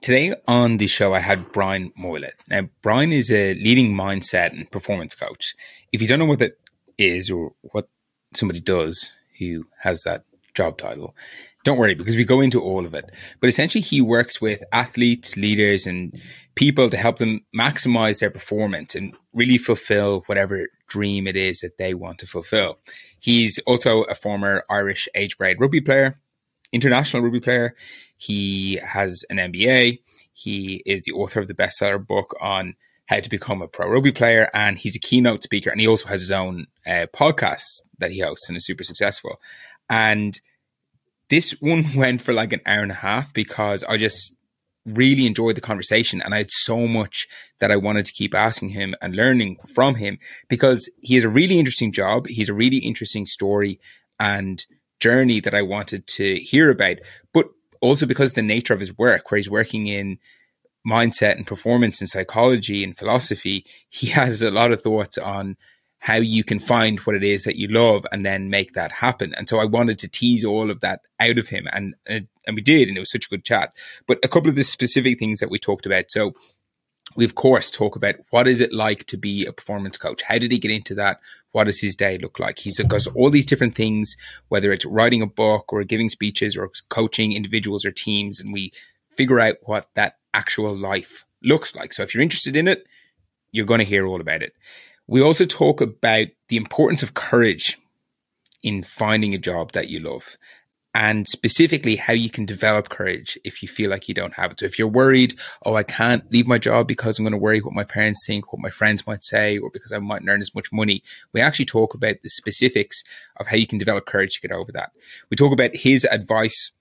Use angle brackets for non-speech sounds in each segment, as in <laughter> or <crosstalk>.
Today on the show, I had Brian Moylett. Now, Brian is a leading mindset and performance coach. If you don't know what that is or what somebody does who has that job title, don't worry because we go into all of it. But essentially, he works with athletes, leaders, and people to help them maximize their performance and really fulfill whatever dream it is that they want to fulfill. He's also a former Irish age grade rugby player, international rugby player. He has an MBA. He is the author of the bestseller book on how to become a pro rugby player, and he's a keynote speaker. And he also has his own uh, podcast that he hosts and is super successful. And this one <laughs> went for like an hour and a half because I just really enjoyed the conversation and I had so much that I wanted to keep asking him and learning from him because he has a really interesting job. He's a really interesting story and journey that I wanted to hear about, but also because the nature of his work, where he's working in mindset and performance and psychology and philosophy, he <laughs> has a lot of thoughts on how you can find what it is that you love and then make that happen. And so I wanted to tease all of that out of him, and uh, and we did, and it was such a good chat. But a couple of the specific things that we talked about. So we of course talk about what is it like to be a performance coach. How did he get into that? What does his day look like? He's does all these different things, whether it's writing a book or giving speeches or coaching individuals or teams, and we figure out what that actual life looks like. So if you're interested in it, you're going to hear all about it. We also talk about the importance of courage in finding a job that you love and specifically how you can develop courage if you feel like you don't have it. So if you're worried, oh, I can't leave my job because I'm going to worry what my parents think, what my friends might say, or because I mightn't earn as much money, we actually talk about the specifics of how you can develop courage to get over that. We talk about his advice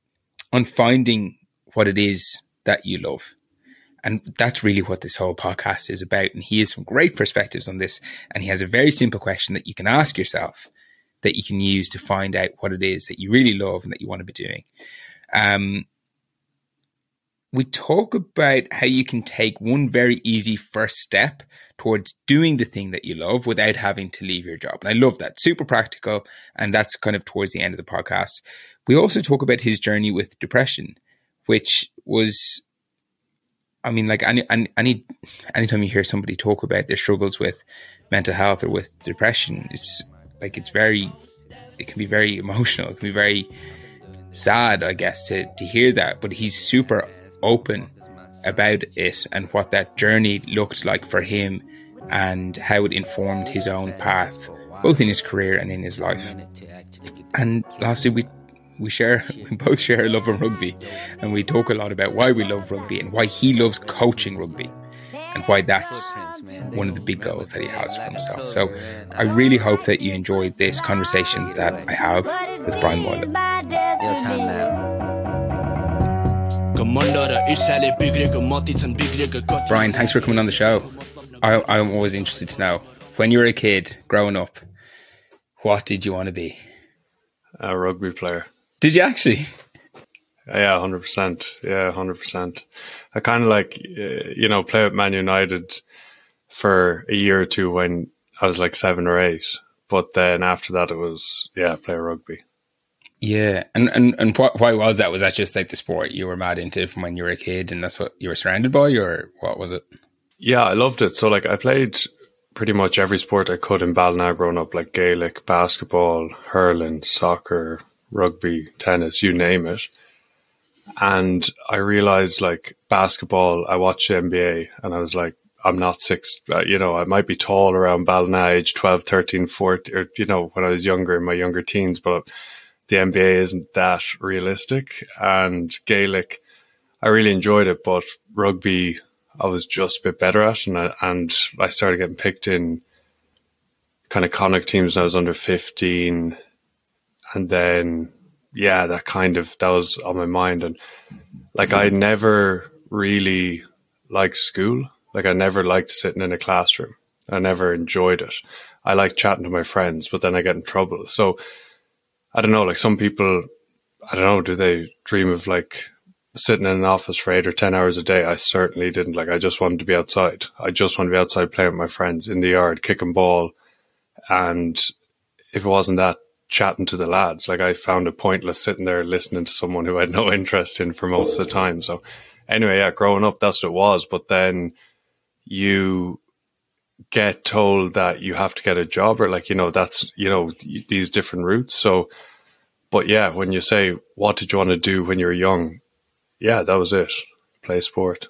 on finding what it is that you love. And that's really what this whole podcast is about. And he has some great perspectives on this. And he has a very simple question that you can ask yourself that you can use to find out what it is that you really love and that you want to be doing. Um, we talk about how you can take one very easy first step towards doing the thing that you love without having to leave your job. And I love that. Super practical. And that's kind of towards the end of the podcast. We also talk about his journey with depression, which was I mean, like any, any, any, anytime you hear somebody talk about their struggles with mental health or with depression, it's like it's very, it can be very emotional. It can be very sad, I guess, to to hear that. But he's super open about it and what that journey looked like for him and how it informed his own path, both in his career and in his life. And lastly, we we share <laughs> we both share a love of rugby and we talk a lot about why we love rugby and why he loves coaching rugby and why that's one of the big goals that he has for himself. So I really hope that you enjoyed this conversation that I have with Brian Moylett. Your time now. Brian, thanks for coming on the show. I, I'm always interested to know when you were a kid growing up, what did you want to be? A rugby player. Did you actually? Yeah, hundred percent. Yeah, hundred percent. I kind of like uh, you know play at Man United for a year or two when I was like seven or eight, but then after that it was yeah play rugby. Yeah, and and and why was that? Was that just like the sport you were mad into from when you were a kid, and that's what you were surrounded by, or what was it? Yeah, I loved it. So like I played pretty much every sport I could in Ballina growing up, like Gaelic, basketball, hurling, soccer, rugby, tennis, you name it. And I realized like basketball, I watched NBA and I was like, I'm not six, uh, you know, I might be tall around Ballina age 12, 13, 14, or, you know, when I was younger in my younger teens, but the NBA isn't that realistic. And Gaelic, I really enjoyed it, but rugby, I was just a bit better at. And I, and I started getting picked in kind of Connacht teams when I was under 15 and then yeah, that kind of that was on my mind, and like I never really liked school. Like I never liked sitting in a classroom. I never enjoyed it. I like chatting to my friends, but then I get in trouble. So I don't know. Like some people, I don't know. Do they dream of like sitting in an office for eight or ten hours a day? I certainly didn't. Like I just wanted to be outside. I just wanted to be outside playing with my friends in the yard, kicking ball, and if it wasn't that, chatting to the lads. Like I found it pointless sitting there listening to someone who I had no <laughs> interest in for most of the time. So anyway, yeah, growing up, that's what it was. But then you get told that you have to get a job or like, you know, that's, you know, these different routes. So, but yeah, when you say, what did you want to do when you were young? Yeah, that was it. Play sport.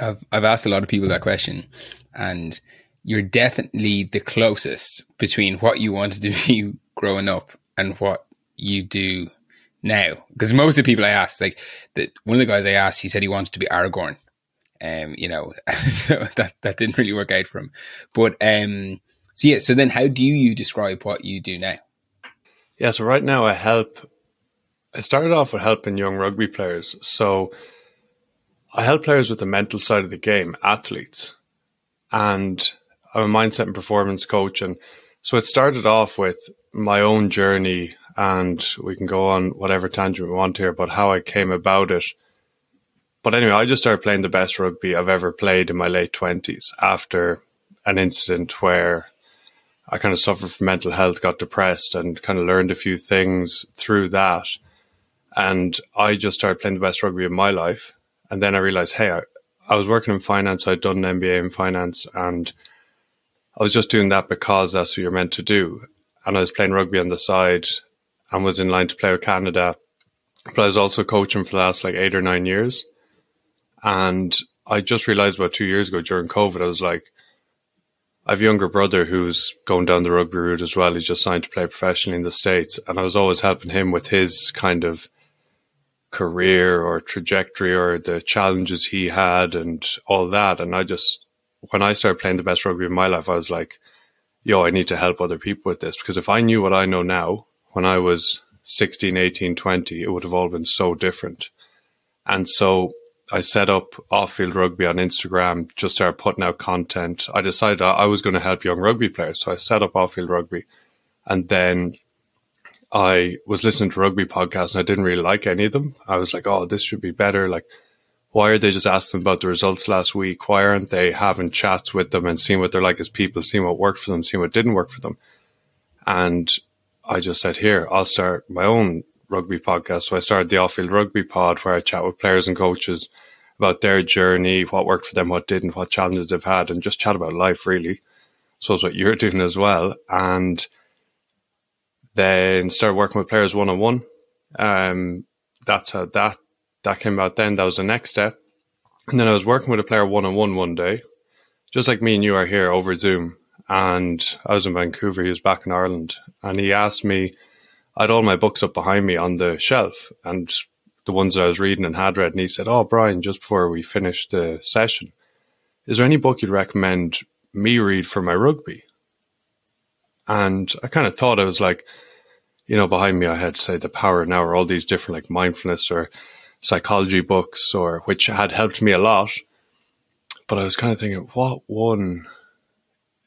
I've, I've asked a lot of people that question and you're definitely the closest between what you wanted to <laughs> be growing up and what you do now. Because most of the people I asked, like one of the guys I asked, he said he wanted to be Aragorn. Um, you know, <laughs> so that that didn't really work out for him. But um, so yeah, so then how do you describe what you do now? Yeah, so right now I help. I started off with helping young rugby players. So I help players with the mental side of the game, athletes, and I'm a mindset and performance coach. And so it started off with my own journey, and we can go on whatever tangent we want here about how I came about it. But anyway, I just started playing the best rugby I've ever played in my late 20s after an incident where I kind of suffered from mental health, got depressed, and kind of learned a few things through that. And I just started playing the best rugby of my life. And then I realized, hey, I, I was working in finance. I'd done an MBA in finance, and I was just doing that because that's what you're meant to do. And I was playing rugby on the side and was in line to play with Canada. But I was also coaching for the last like eight or nine years. And I just realized about two years ago during COVID, I was like, I have a younger brother who's going down the rugby route as well. He's just signed to play professionally in the States. And I was always helping him with his kind of career or trajectory or the challenges he had and all that. And I just, when I started playing the best rugby of my life, I was like, yo, I need to help other people with this. Because if I knew what I know now, when I was 16, 18, 20, it would have all been so different. And so I set up off field rugby on Instagram, just started putting out content. I decided I was going to help young rugby players. So I set up off field rugby. And then I was listening to rugby podcasts and I didn't really like any of them. I was like, oh, this should be better. Like, why are they just asking about the results last week? Why aren't they having chats with them and seeing what they're like as people, seeing what worked for them, seeing what didn't work for them? And I just said, here, I'll start my own rugby podcast. So I started the off field rugby pod where I chat with players and coaches about their journey, what worked for them, what didn't, what challenges they've had, and just chat about life really. So it's what you're <laughs> doing as well. And then started working with players one on one. That's how that that came about. Then that was the next step. And then I was working with a player one on one one day, just like me and you are here over Zoom. And I was in Vancouver. He was back in Ireland, and he asked me. I had all my books up behind me on the shelf, and the ones that I was reading and had read. And he said, "Oh, Brian, just before we finished the session, is there any book you'd recommend me read for my rugby?" And I kind of thought I was like, you know, behind me I had say the power now or all these different like mindfulness or psychology books or which had helped me a lot. But I was kind of thinking, what one?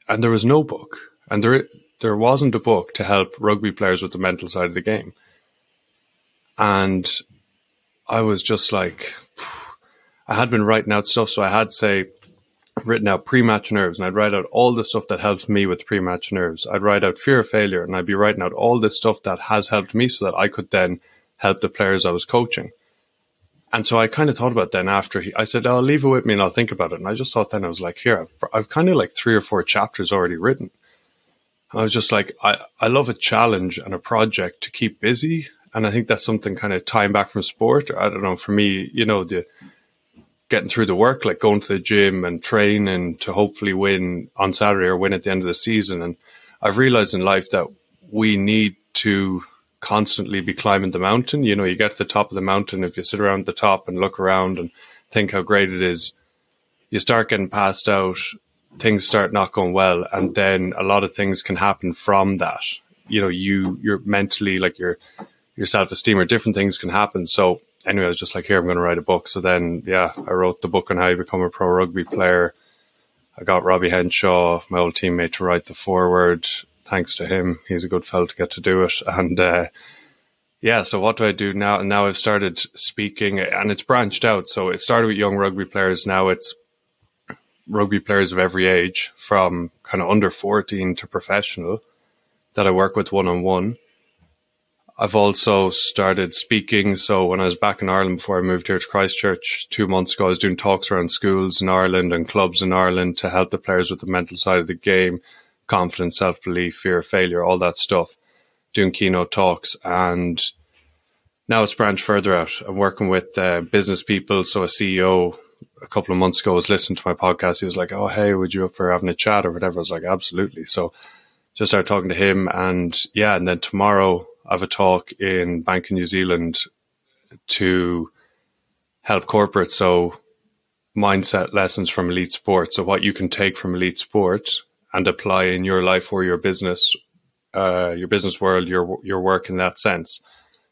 And there was no book, and there there wasn't a book to help rugby players with the mental side of the game. And I was just like, I had been writing out stuff, so I had say written out pre-match nerves, and I'd write out all the stuff that helps me with pre-match nerves. I'd write out fear of failure, and I'd be writing out all this stuff that has helped me, so that I could then help the players I was coaching. And so I kind of thought about then after he, I said, "I'll leave it with me and I'll think about it." And I just thought then I was like, "Here, I've, I've kind of like three or four chapters already written." And I was just like, I, I love a challenge and a project to keep busy and I think that's something kind of tying back from sport. I don't know. For me, you know, the getting through the work, like going to the gym and training to hopefully win on Saturday or win at the end of the season. And I've realized in life that we need to constantly be climbing the mountain. You know, you get to the top of the mountain. If you sit around the top and look around and think how great it is, you start getting passed out. Things start not going well, and then a lot of things can happen from that. You know, you you're mentally like you're your self esteem or different things can happen. So anyway, I was just like, here, I'm going to write a book. So then, yeah, I wrote the book on how you become a pro rugby player. I got Robbie Henshaw, my old teammate, to write the foreword. Thanks to him, he's a good fellow to get to do it. And uh, yeah, so what do I do now? And now I've started speaking, and it's branched out. So it started with young rugby players. Now it's rugby players of every age, from kind of under 14 to professional, that I work with one on one I've also started speaking. So when I was back in Ireland before I moved here to Christchurch two months ago, I was doing talks around schools in Ireland and clubs in Ireland to help the players with the mental side of the game, confidence, self belief, fear of failure, all that stuff. Doing keynote talks and now it's branched further out. I'm working with uh, business people. So a CEO a couple of months ago was listening to my podcast. He was like, "Oh, hey, would you up for having a chat or whatever?" I was like, "Absolutely." So just started talking to him, and yeah, and then tomorrow I have a talk in Bank of New Zealand to help corporates. So mindset lessons from elite sport. So what you can take from elite sport and apply in your life or your business, uh, your business world, your your work in that sense.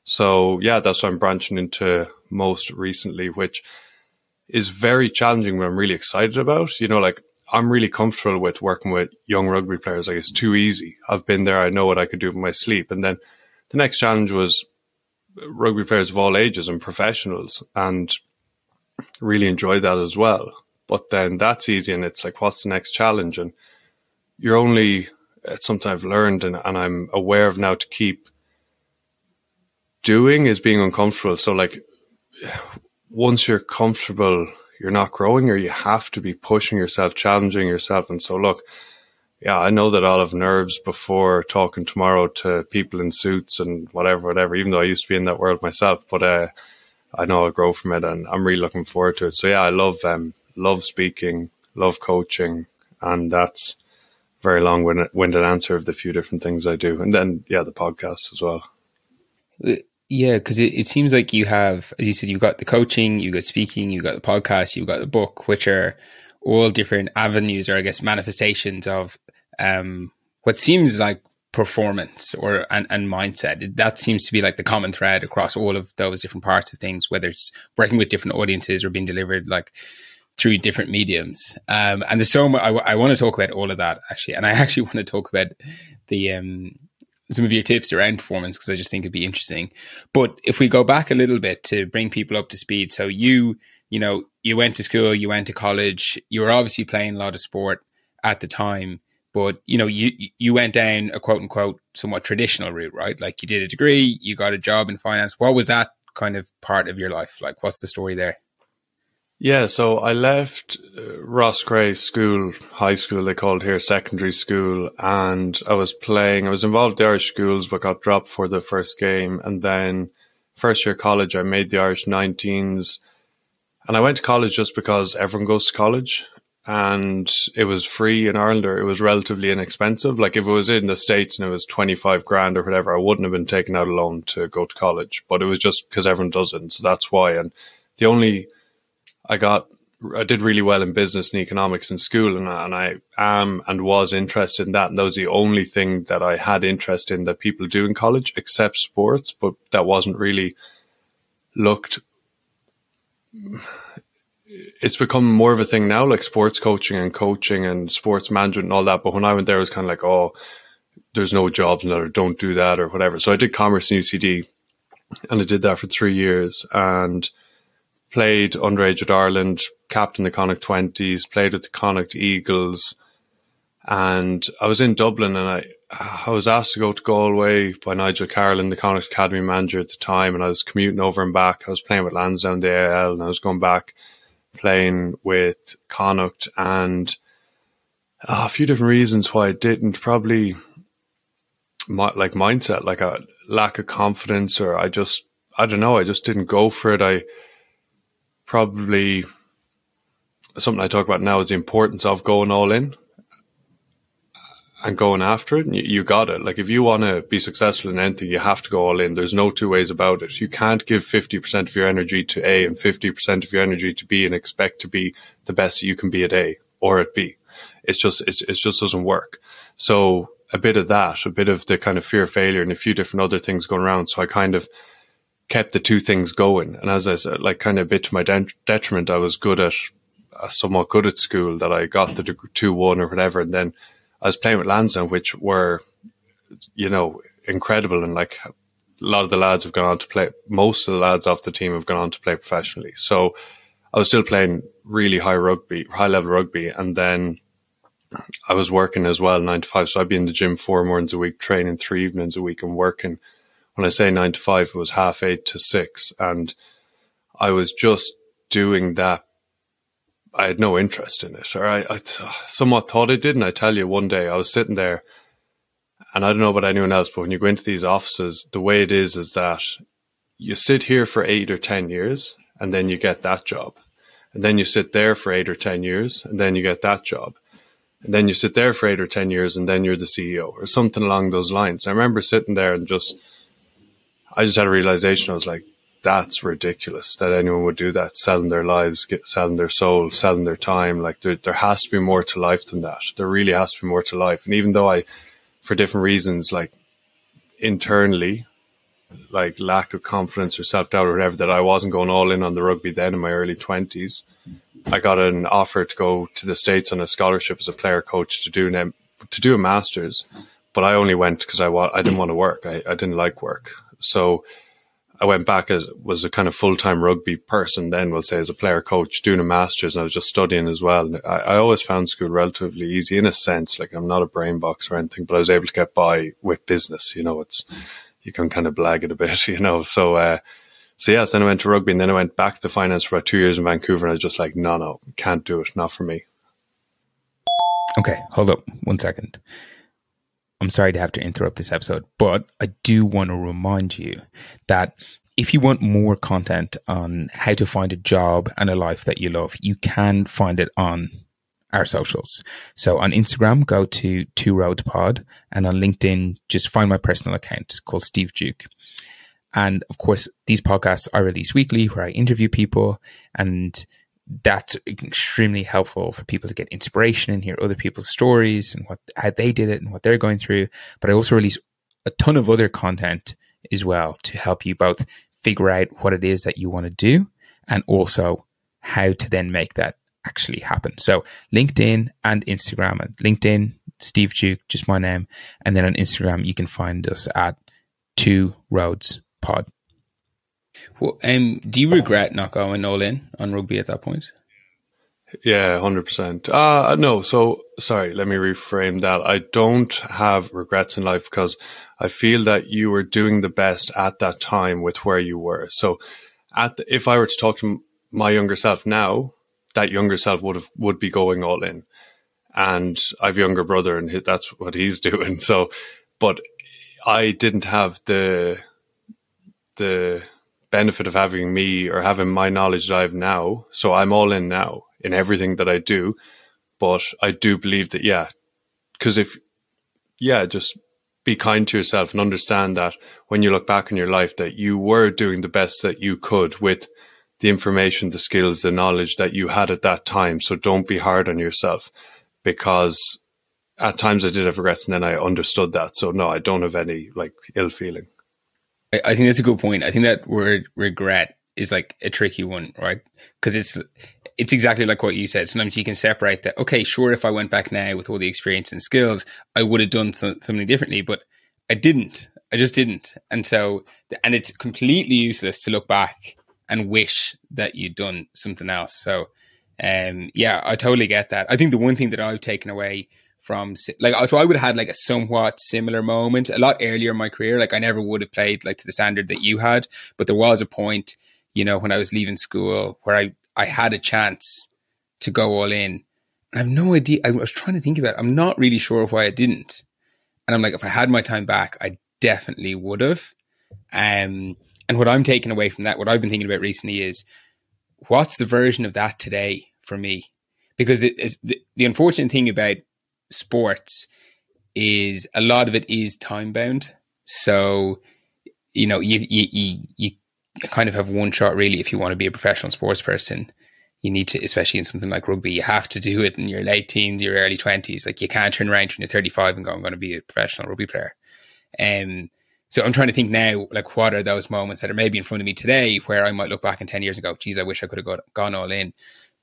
So yeah, that's what I'm branching into most recently, which is very challenging, but I'm really excited about. You know, like I'm really comfortable with working with young rugby players. Like it's too easy. I've been there. I know what I could do with my sleep. And then the next challenge was rugby players of all ages and professionals and really enjoy that as well. But then that's easy. And it's like, what's the next challenge? And you're only, it's something I've learned and, and I'm aware of now to keep doing is being uncomfortable. So like once you're comfortable, you're not growing or you have to be pushing yourself, challenging yourself. And so, look, yeah, I know that I'll have nerves before talking tomorrow to people in suits and whatever, whatever, even though I used to be in that world myself. But uh, I know I'll grow from it and I'm really looking forward to it. So, yeah, I love um, love speaking, love coaching, and that's very long winded answer of the few different things I do. And then, yeah, the podcast as well. Uh, yeah, because it, it seems like you have, as you said, you've got the coaching, you've got speaking, you've got the podcast, you've got the book, which are all different avenues or I guess manifestations of um, what seems like performance or and, and mindset. That seems to be like the common thread across all of those different parts of things, whether it's working with different audiences or being delivered like through different mediums. Um, and there's so much, I, I want to talk about all of that actually. And I actually want to talk about the, um, some of your tips around performance because I just think it'd be interesting. But if we go back a little bit to bring people up to speed, so you, you know, you went to school, you went to college, you were obviously playing a lot of sport at the time, but you know, you you went down a quote unquote somewhat traditional route, right? Like you did a degree, you got a job in finance. What was that kind of part of your life? Like, what's the story there? Yeah, so I left uh, Roscrea School, high school they called here, secondary school, and I was playing. I was involved in the Irish schools, but got dropped for the first game. And then first year college, I made the Irish 19s, and I went to college just because everyone goes to college, and it was free in Ireland, or it was relatively inexpensive. Like if it was in the states and it was 25 grand or whatever, I wouldn't have been taken out a loan to go to college. But it was just because everyone does it, so that's why. And the only I got I did really well in business and economics in school, and, and I am and was interested in that. And that was the only thing that I had interest in that people do in college, except sports. But that wasn't really looked. It's become more of a thing now, like sports coaching and coaching and sports management and all that. But when I went there, it was kind of like, oh, there's no jobs in that, or don't do that, or whatever. So I did commerce in UCD, and I did that for three years, and played underage with Ireland, captain the Connacht 20s, played with the Connacht Eagles. And I was in Dublin and I, I was asked to go to Galway by Nigel Carolan, the Connacht Academy manager at the time. And I was commuting over and back. I was playing with Lansdowne, the AIL, and I was going back playing with Connacht and uh, a few different reasons why I didn't. Probably my, like mindset, like a lack of confidence, or I just, I don't know, I just didn't go for it. I, probably something I talk about now is the importance of going all in and going after it. And you, you got it. Like if you want to be successful in anything, you have to go all in. There's no two ways about it. You can't give 50% of your energy to A and 50% of your energy to B and expect to be the best you can be at A or at B. It's just, it's, it just doesn't work. So a bit of that, a bit of the kind of fear of failure and a few different other things going around. So I kind of, kept the two things going. And as I said, like kind of a bit to my detriment, I was good at, uh, somewhat good at school that I got the two one or whatever. And then I was playing with Lansdowne, which were, you know, incredible. And like a lot of the lads have gone on to play, most of the lads off the team have gone on to play professionally. So I was still playing really high rugby, high level rugby. And then I was working as well, nine to five. So I'd be in the gym four mornings a week, training three evenings a week and working when I say nine to five, it was half eight to six. And I was just doing that. I had no interest in it, or I, I somewhat thought I did. And I tell you, one day I was sitting there, and I don't know about anyone else, but when you go into these offices, the way it is is that you sit here for eight or 10 years, and then you get that job. And then you sit there for eight or 10 years, and then you get that job. And then you sit there for eight or 10 years, and then you're the CEO, or something along those lines. I remember sitting there and just, I just had a realization. I was like, that's ridiculous that anyone would do that, selling their lives, get, selling their soul, selling their time. Like there, there has to be more to life than that. There really has to be more to life. And even though I, for different reasons, like internally, like lack of confidence or self doubt or whatever, that I wasn't going all in on the rugby then in my early twenties. I got an offer to go to the states on a scholarship as a player coach to do an to do a masters, but I only went because I wa- I didn't want to work. I, I didn't like work, so I went back as was a kind of full time rugby person. Then we'll say as a player coach doing a masters, and I was just studying as well. I, I always found school relatively easy in a sense. Like I'm not a brain box or anything, but I was able to get by with business. You know, it's you can kind of blag it a bit. <laughs> You know, so. Uh, so yes, then I went to rugby and then I went back to finance for about two years in Vancouver and I was just like, no, no, can't do it. Not for me. Okay, hold up one second. I'm sorry to have to interrupt this episode, but I do want to remind you that if you want more content on how to find a job and a life that you love, you can find it on our socials. So on Instagram, go to Two Roads Pod, and on LinkedIn, just find my personal account called Steve Duke. And of course, these podcasts are released weekly where I interview people and that's extremely helpful for people to get inspiration and hear other people's stories and what how they did it and what they're going through. But I also release a ton of other content as well to help you both figure out what it is that you want to do and also how to then make that actually happen. So LinkedIn and Instagram. At LinkedIn, Steve Duke, just my name, and then on Instagram you can find us at Two Roads Pod. Well, um, do you regret not going all in on rugby at that point? Yeah, hundred percent. Uh no. So sorry, let me reframe that. I don't have regrets in life because I feel that you were doing the best at that time with where you were. So, at the, if I were to talk to my younger self now, that younger self would have would be going all in. And I've younger brother, and that's what he's <laughs> doing. So, but I didn't have the the benefit of having me or having my knowledge that I have now. So I'm all in now in everything that I do. But I do believe that, yeah, because if, yeah, just be kind to yourself and understand that when you look back in your life that you were doing the best that you could with the information, the skills, the knowledge that you had at that time. So don't be hard on yourself because at times I did have regrets and then I understood that. So no, I don't have any like ill feeling. I think that's a good point. I think that word regret is like a tricky one, right? Because it's it's exactly like what you said. Sometimes you can separate that. Okay, sure, if I went back now with all the experience and skills, I would have done something differently, but I didn't. I just didn't. And so, and it's completely useless to look back and wish that you'd done something else. So, um, yeah, I totally get that. I think the one thing that I've taken away from like so I would have had like a somewhat similar moment a lot earlier in my career. Like I never would have played like to the standard that you had, but there was a point, you know, when I was leaving school where I I had a chance to go all in. And I have no idea. I was trying to think about it. I'm not really sure why I didn't. And I'm like, if I had my time back, I definitely would have. Um, and what I'm taking away from that, what I've been thinking about recently is what's the version of that today for me? Because it is the, the unfortunate thing about sports is a lot of it is time bound. So, you know, you, you, you, you kind of have one shot really if you want to be a professional sports person. You need to, especially in something like rugby, you have to do it in your late teens, your early 20s. Like you can't turn around when you're 35 and go, I'm going to be a professional rugby player. Um, so I'm trying to think now, like, what are those moments that are maybe in front of me today where I might look back in 10 years and go, geez, I wish I could have got, gone all in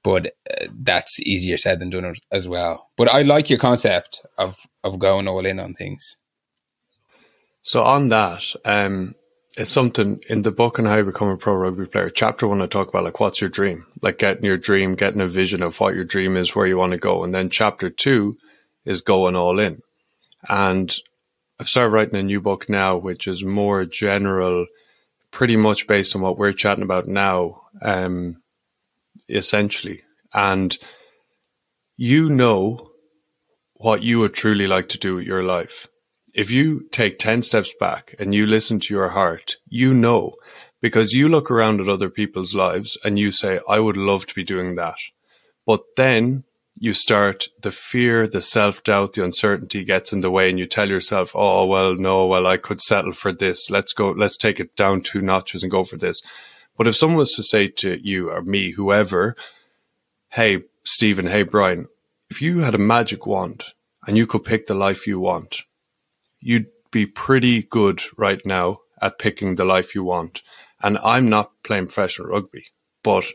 but uh, that's easier said than done as well. But I like your concept of of going all in on things. So on that, um, it's something in the book on how to become a pro rugby player. Chapter one, I talk about like what's your dream, like getting your dream, getting a vision of what your dream is, where you want to go, and then chapter two is going all in. And I've started writing a new book now, which is more general, pretty much based on what we're chatting about now, um, essentially. And you know what you would truly like to do with your life. If you take 10 steps back and you listen to your heart, you know, because you look around at other people's lives and you say, I would love to be doing that. But then you start the fear, the self doubt, the uncertainty gets in the way, and you tell yourself, "Oh well, no, well I could settle for this. Let's go. Let's take it down two notches and go for this." But if someone was to say to you or me, whoever, "Hey, Stephen, hey Brian, if you had a magic wand and you could pick the life you want, you'd be pretty good right now at picking the life you want." And I'm not playing professional rugby, but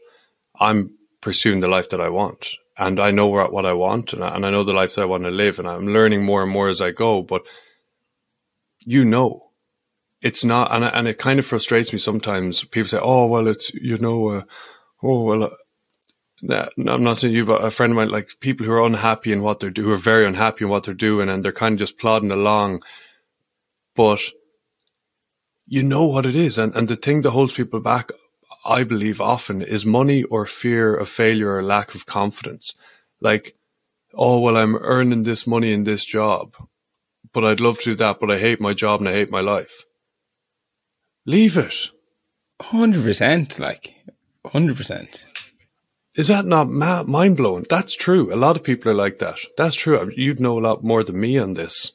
I'm pursuing the life that I want and I know what, I want and I, and I know the life that I want to live and I'm learning more and more as I go. But you know, it's not, and, and it kind of frustrates me sometimes. People say, oh, well, it's, you know, uh, oh, well, uh, nah, I'm not saying you, but a friend of mine, like people who are unhappy in what they're doing, who are very unhappy in what they're doing and they're kind of just plodding along. But you know what it is. And, and the thing that holds people back I believe often is money or fear of failure or lack of confidence. Like, oh, well, I'm earning this money in this job, but I'd love to do that, but I hate my job and I hate my life. Leave it. 100%. Like, 100%. Is that not ma- mind blowing? That's true. A lot of people are like that. That's true. You'd know a lot more than me on this.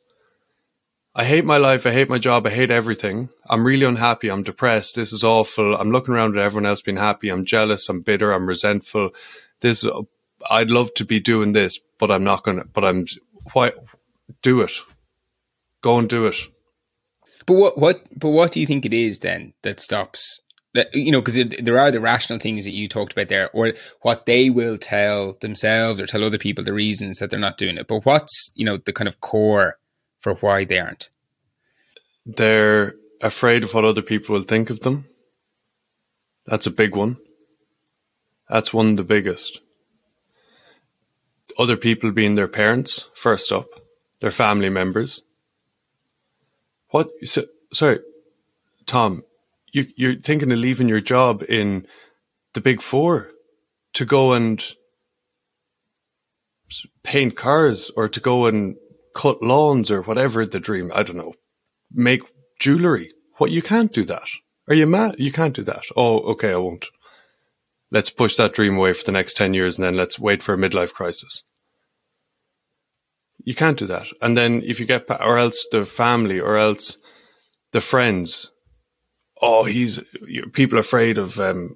I hate my life. I hate my job. I hate everything. I'm really unhappy. I'm depressed. This is awful. I'm looking around at everyone else being happy. I'm jealous. I'm bitter. I'm resentful. This, I'd love to be doing this, but I'm not going to, but I'm, why, do it. Go and do it. But what, what, but what do you think it is then that stops that, you know, because there are the rational things that you talked about there, or what they will tell themselves or tell other people the reasons that they're not doing it. But what's, you know, the kind of core for why they aren't? They're afraid of what other people will think of them. That's a big one. That's one of the biggest. Other people being their parents, first up, their family members. What? So, sorry, Tom, you, you're thinking of leaving your job in the big four to go and paint cars or to go and cut lawns or whatever the dream. I don't know. Make jewelry. What you can't do that. Are you mad? You can't do that. Oh, okay, I won't. Let's push that dream away for the next 10 years and then let's wait for a midlife crisis. You can't do that. And then if you get, or else the family, or else the friends. Oh, he's, people afraid of, um,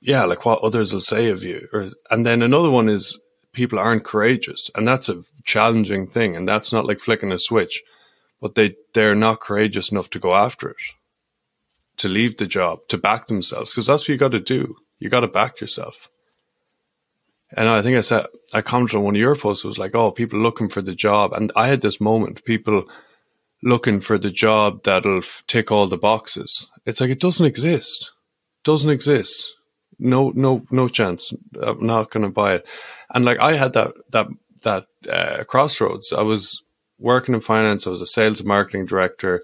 yeah, like what others will say of you. Or, and then another one is people aren't courageous, and that's a challenging thing. And that's not like flicking a switch, but they they're not courageous enough to go after it, to leave the job, to back themselves, because that's what you got to do. You got to back yourself. And I think I said I commented on one of your posts. It was like, oh, people looking for the job, and I had this moment. People looking for the job that'll tick all the boxes. It's like it doesn't exist. Doesn't exist no, no, no chance. I'm not going to buy it. And like I had that that that uh, crossroads. I was working in finance. I was a sales and marketing director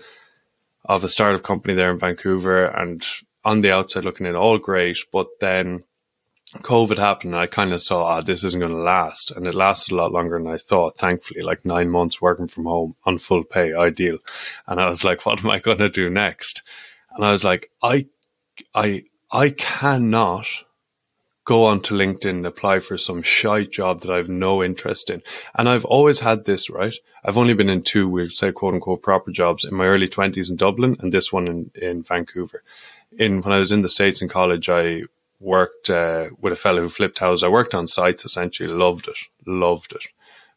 of a startup company there in Vancouver, and on the outside looking in, all great. But then COVID happened, and I kind of saw, ah, this isn't going to last, and it lasted a lot longer than I thought. Thankfully, like nine months working from home on full pay, ideal. And I was like, <laughs> what am I going to do next? And I was like, I, I, I cannot go onto LinkedIn and apply for some shite job that I've no interest in. And I've always had this, right? I've only been in two, we'll say quote unquote proper jobs in my early twenties in Dublin and this one in, in Vancouver. In when I was in the States in college, I worked uh, with a fellow who flipped houses. I worked on sites essentially, loved it, loved it.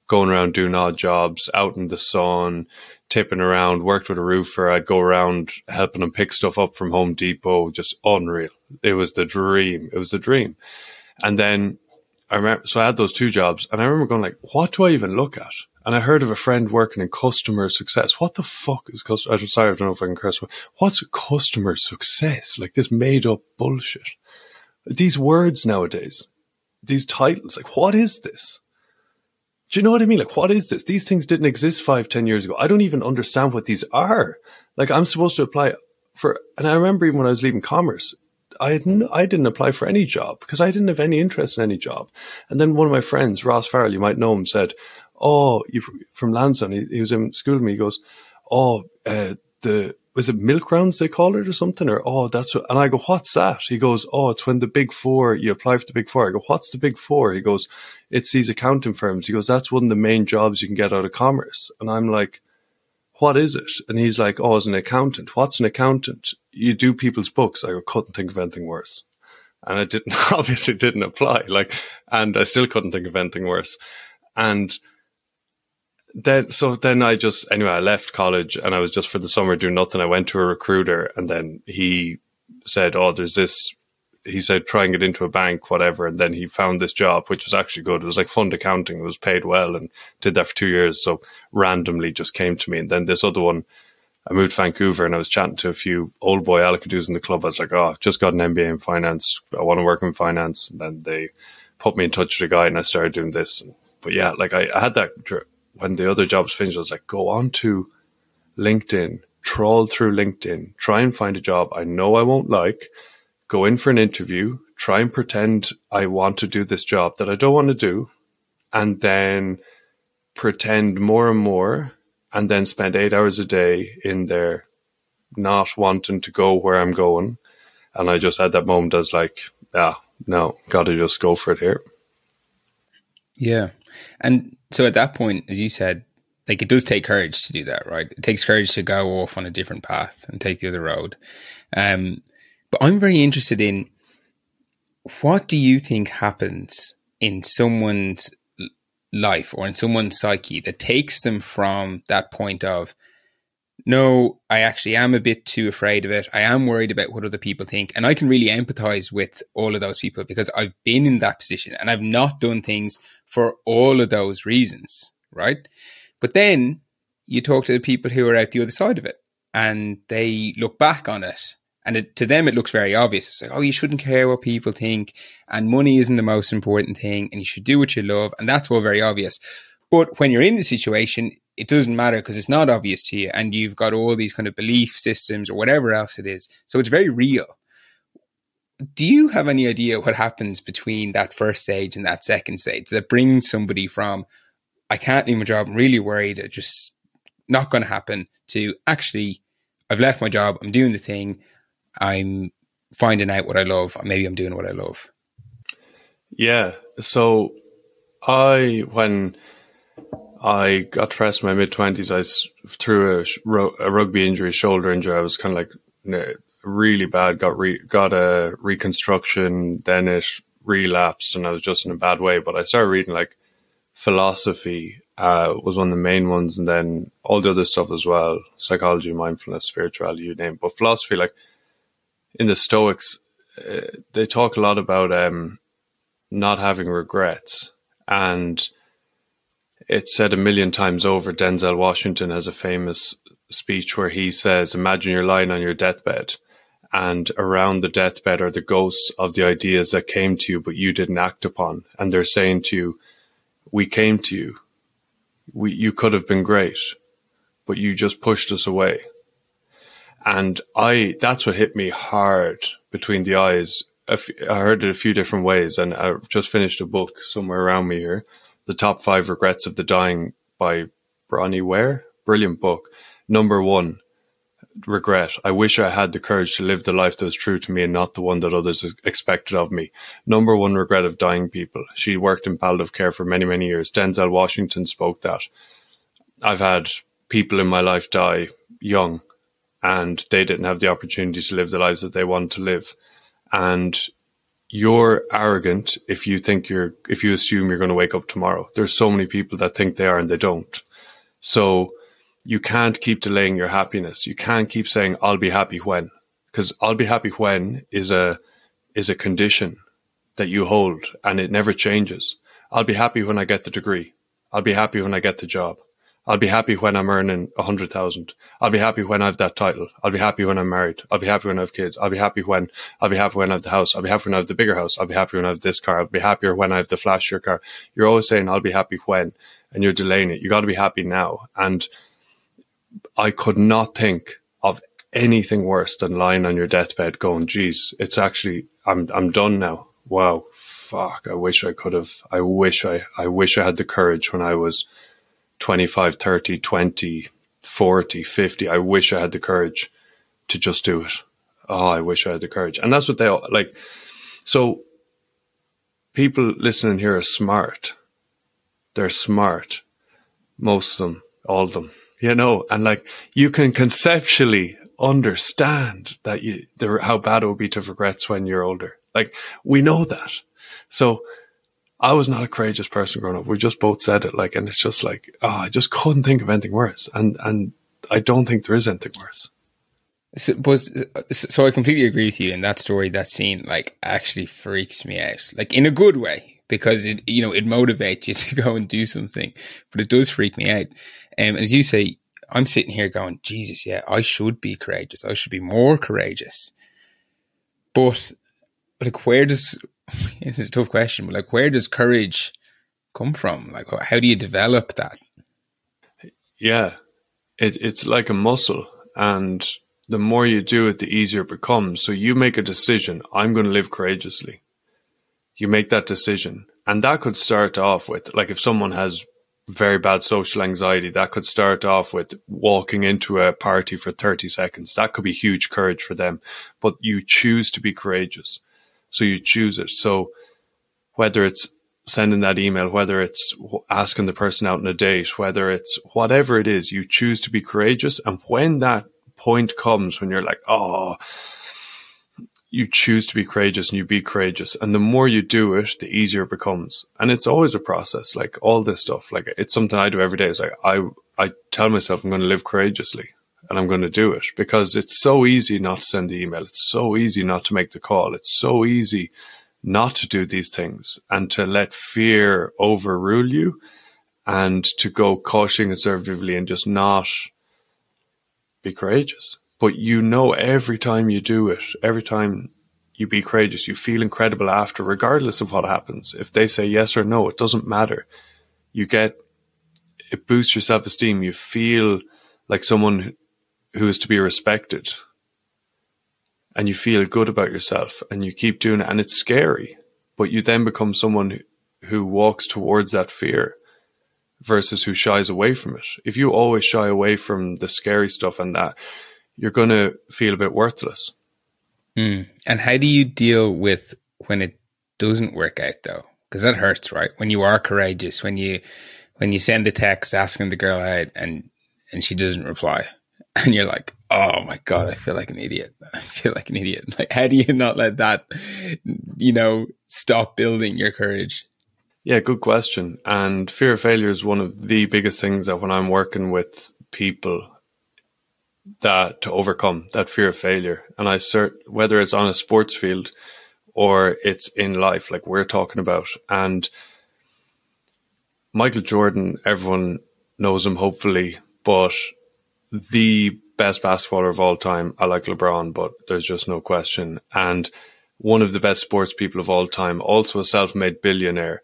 Going around doing odd jobs, out in the sun, tipping around, worked with a roofer. I'd go around helping him pick stuff up from Home Depot. Just unreal. It was the dream. It was the dream. And then I remember, so I had those two jobs and I remember going like, what do I even look at? And I heard of a friend working in customer success. What the fuck is customer? I'm sorry, I don't know if I can curse. What's customer success? Like this made up bullshit. These words nowadays, these titles, like what is this? Do you know what I mean? Like, what is this? These things didn't exist five, ten years ago. I don't even understand what these are. Like, I'm supposed to apply for, and I remember even when I was leaving commerce, I no, I didn't apply for any job because I didn't have any interest in any job. And then one of my friends, Ross Farrell, you might know him, said, "Oh, you from Lansdowne." He, he was in school with me. He goes, "Oh, uh, the was it milk rounds they call it or something? Or oh that's what and I go what's that? He goes oh it's when the big four you apply for the big four. I go what's the big four? He goes it's these accounting firms. He goes that's one of the main jobs you can get out of commerce. And I'm like what is it? And he's like oh as an accountant. What's an accountant? You do people's books. I couldn't think of anything worse. And I didn't <laughs> obviously didn't apply like and I still couldn't think of anything worse. And then so then I just anyway I left college and I was just for the summer doing nothing. I went to a recruiter and then he said, "Oh, there's this." He said, "Try and get into a bank, whatever." And then he found this job, which was actually good. It was like fund accounting. It was paid well, and did that for two years. So randomly, just came to me. And then this other one, I moved to Vancouver and I was chatting to a few old boy Alickadoos in the club. I was like, "Oh, just got an MBA in finance. I want to work in finance." And then they put me in touch with a guy, and I started doing this. But yeah, like I, I had that when the other jobs finished, I was like, go on to LinkedIn, trawl through LinkedIn, try and find a job I know I won't like, go in for an interview, try and pretend I want to do this job that I don't want to do, and then pretend more and more, and then spend eight hours a day in there, not wanting to go where I'm going. And I just had that moment as like, ah, no, gotta just go for it here. Yeah. And so at that point, as you said, like it does take courage to do that, right? It takes courage to go off on a different path and take the other road. Um, but I'm very interested in what do you think happens in someone's life or in someone's psyche that takes them from that point of no, I actually am a bit too afraid of it. I am worried about what other people think. And I can really empathize with all of those people because I've been in that position and I've not done things for all of those reasons, right? But then you talk to the people who are out the other side of it and they look back on it and it, to them it looks very obvious. It's like, oh, you shouldn't care what people think and money isn't the most important thing and you should do what you love. And that's all very obvious. But when you're in the situation, it doesn't matter because it's not obvious to you and you've got all these kind of belief systems or whatever else it is. So it's very real. Do you have any idea what happens between that first stage and that second stage that brings somebody from, I can't leave my job, I'm really worried, it's just not going to happen, to actually, I've left my job, I'm doing the thing, I'm finding out what I love, maybe I'm doing what I love? Yeah. So I, when, I got depressed in my mid twenties. I through a, a, rugby injury, shoulder injury. I was kind of like really bad. Got re, got a reconstruction. Then it relapsed, and I was just in a bad way. But I started reading like philosophy uh, was one of the main ones, and then all the other stuff as well: psychology, mindfulness, spirituality, you name. It. But philosophy, like in the Stoics, uh, they talk a lot about um, not having regrets and it's said a million times over. Denzel Washington has a famous speech where he says, Imagine you're lying on your deathbed, and around the deathbed are the ghosts of the ideas that came to you, but you didn't act upon. And they're saying to you, We came to you. We, you could have been great, but you just pushed us away. And I, that's what hit me hard between the eyes. I heard it a few different ways, and I just finished a book somewhere around me here the Top Five Regrets of the Dying by Bronnie Ware. Brilliant book. Number one, regret. I wish I had the courage to live the life that was true to me and not the one that others expected of me. Number one regret of dying people. She worked in palliative care for many, many years. Denzel Washington spoke that. I've had people in my life die young and they didn't have the opportunity to live the lives that they wanted to live. And you're arrogant if you think you're if you assume you're going to wake up tomorrow. There's so many people that think they are and they don't. So you can't keep delaying your happiness. You can't keep saying I'll be happy when because I'll be happy when is a is a condition that you hold and it never changes. I'll be happy when I get the degree. I'll be happy when I get the job. I'll be happy when I'm earning a hundred thousand. I'll be happy when I have that title. I'll be happy when I'm married. I'll be happy when I have kids. I'll be happy when I'll be happy when I have the house. I'll be happy when I have the bigger house. I'll be happy when I have this car. I'll be happier when I have the flashier car. You're always saying I'll be happy when, and you're delaying it. You got to be happy now. And I could not think of anything worse than lying on your deathbed going, geez, it's actually, I'm, I'm done now. Wow. Fuck. I wish I could have, I wish I, I wish I had the courage when I was 25, 30, 20, 40, 50. I wish I had the courage to just do it. Oh, I wish I had the courage. And that's what they all like. So people listening here are smart. They're smart. Most of them, all of them, you know, and like you can conceptually understand that you, the, how bad it would be to regrets when you're older. Like we know that. So I was not a courageous person growing up. We just both said it like, and it's just like, oh, I just couldn't think of anything worse. And, and I don't think there is anything worse. So, so I completely agree with you. In that story, that scene, like, actually freaks me out, like in a good way, because it, you know, it motivates you <laughs> to go and do something, but it does freak me out. Um, and as you say, I'm sitting here going, Jesus, yeah, I should be courageous. I should be more courageous. But like, where does <laughs> it's a tough question, but like, where does courage come from? Like, how do you develop that? Yeah, it, it's like a muscle, and the more you do it, the easier it becomes. So you make a decision. I'm going to live courageously. You make that decision, and that could start off with like if someone has very bad social anxiety, that could start off with walking into a party for 30 seconds. That could be huge courage for them, but you choose to be courageous. So you choose it. So whether it's sending that email, whether it's asking the person out on a date, whether it's whatever it is, you choose to be courageous. And when that point comes, when you're like, oh, you choose to be courageous and you be courageous. And the more you do it, the easier it becomes. And it's always a process, like all this stuff. Like it's something I do every day. It's like I, I tell myself I'm going to live courageously and I'm going to do it because it's so easy not to send the email. It's so easy not to make the call. It's so easy not to do these things and to let fear overrule you and to go cautiously conservatively and just not be courageous. But you know, every time you do it, every time you be courageous, you feel incredible after, regardless of what happens. If they say yes or no, it doesn't matter. You get, it boosts your self esteem. You feel like someone who is to be respected. And you feel good about yourself and you keep doing it. And it's scary but you then become someone who walks towards that fear versus who shies away from it. If you always shy away from the scary stuff and that you're going to feel a bit worthless. Mm. and how do you deal with when it doesn't work out though? Because that hurts right? When you are courageous when you when you send a text asking the girl out and and she doesn't reply <laughs> and you're like, oh my god, I feel like an idiot. <laughs> I feel like an idiot. <laughs> Like, how do you not let that, you know, stop building your courage? Yeah, good question. And fear of failure is one of the biggest things that when I'm working with people that to overcome that fear of failure. And I cert whether it's on a sports field or it's in life, like we're talking about. And Michael Jordan, everyone knows him hopefully, but the best basketballer of all time. I like LeBron, but there's just no question. And one of the best sports people of all time, also a self made billionaire.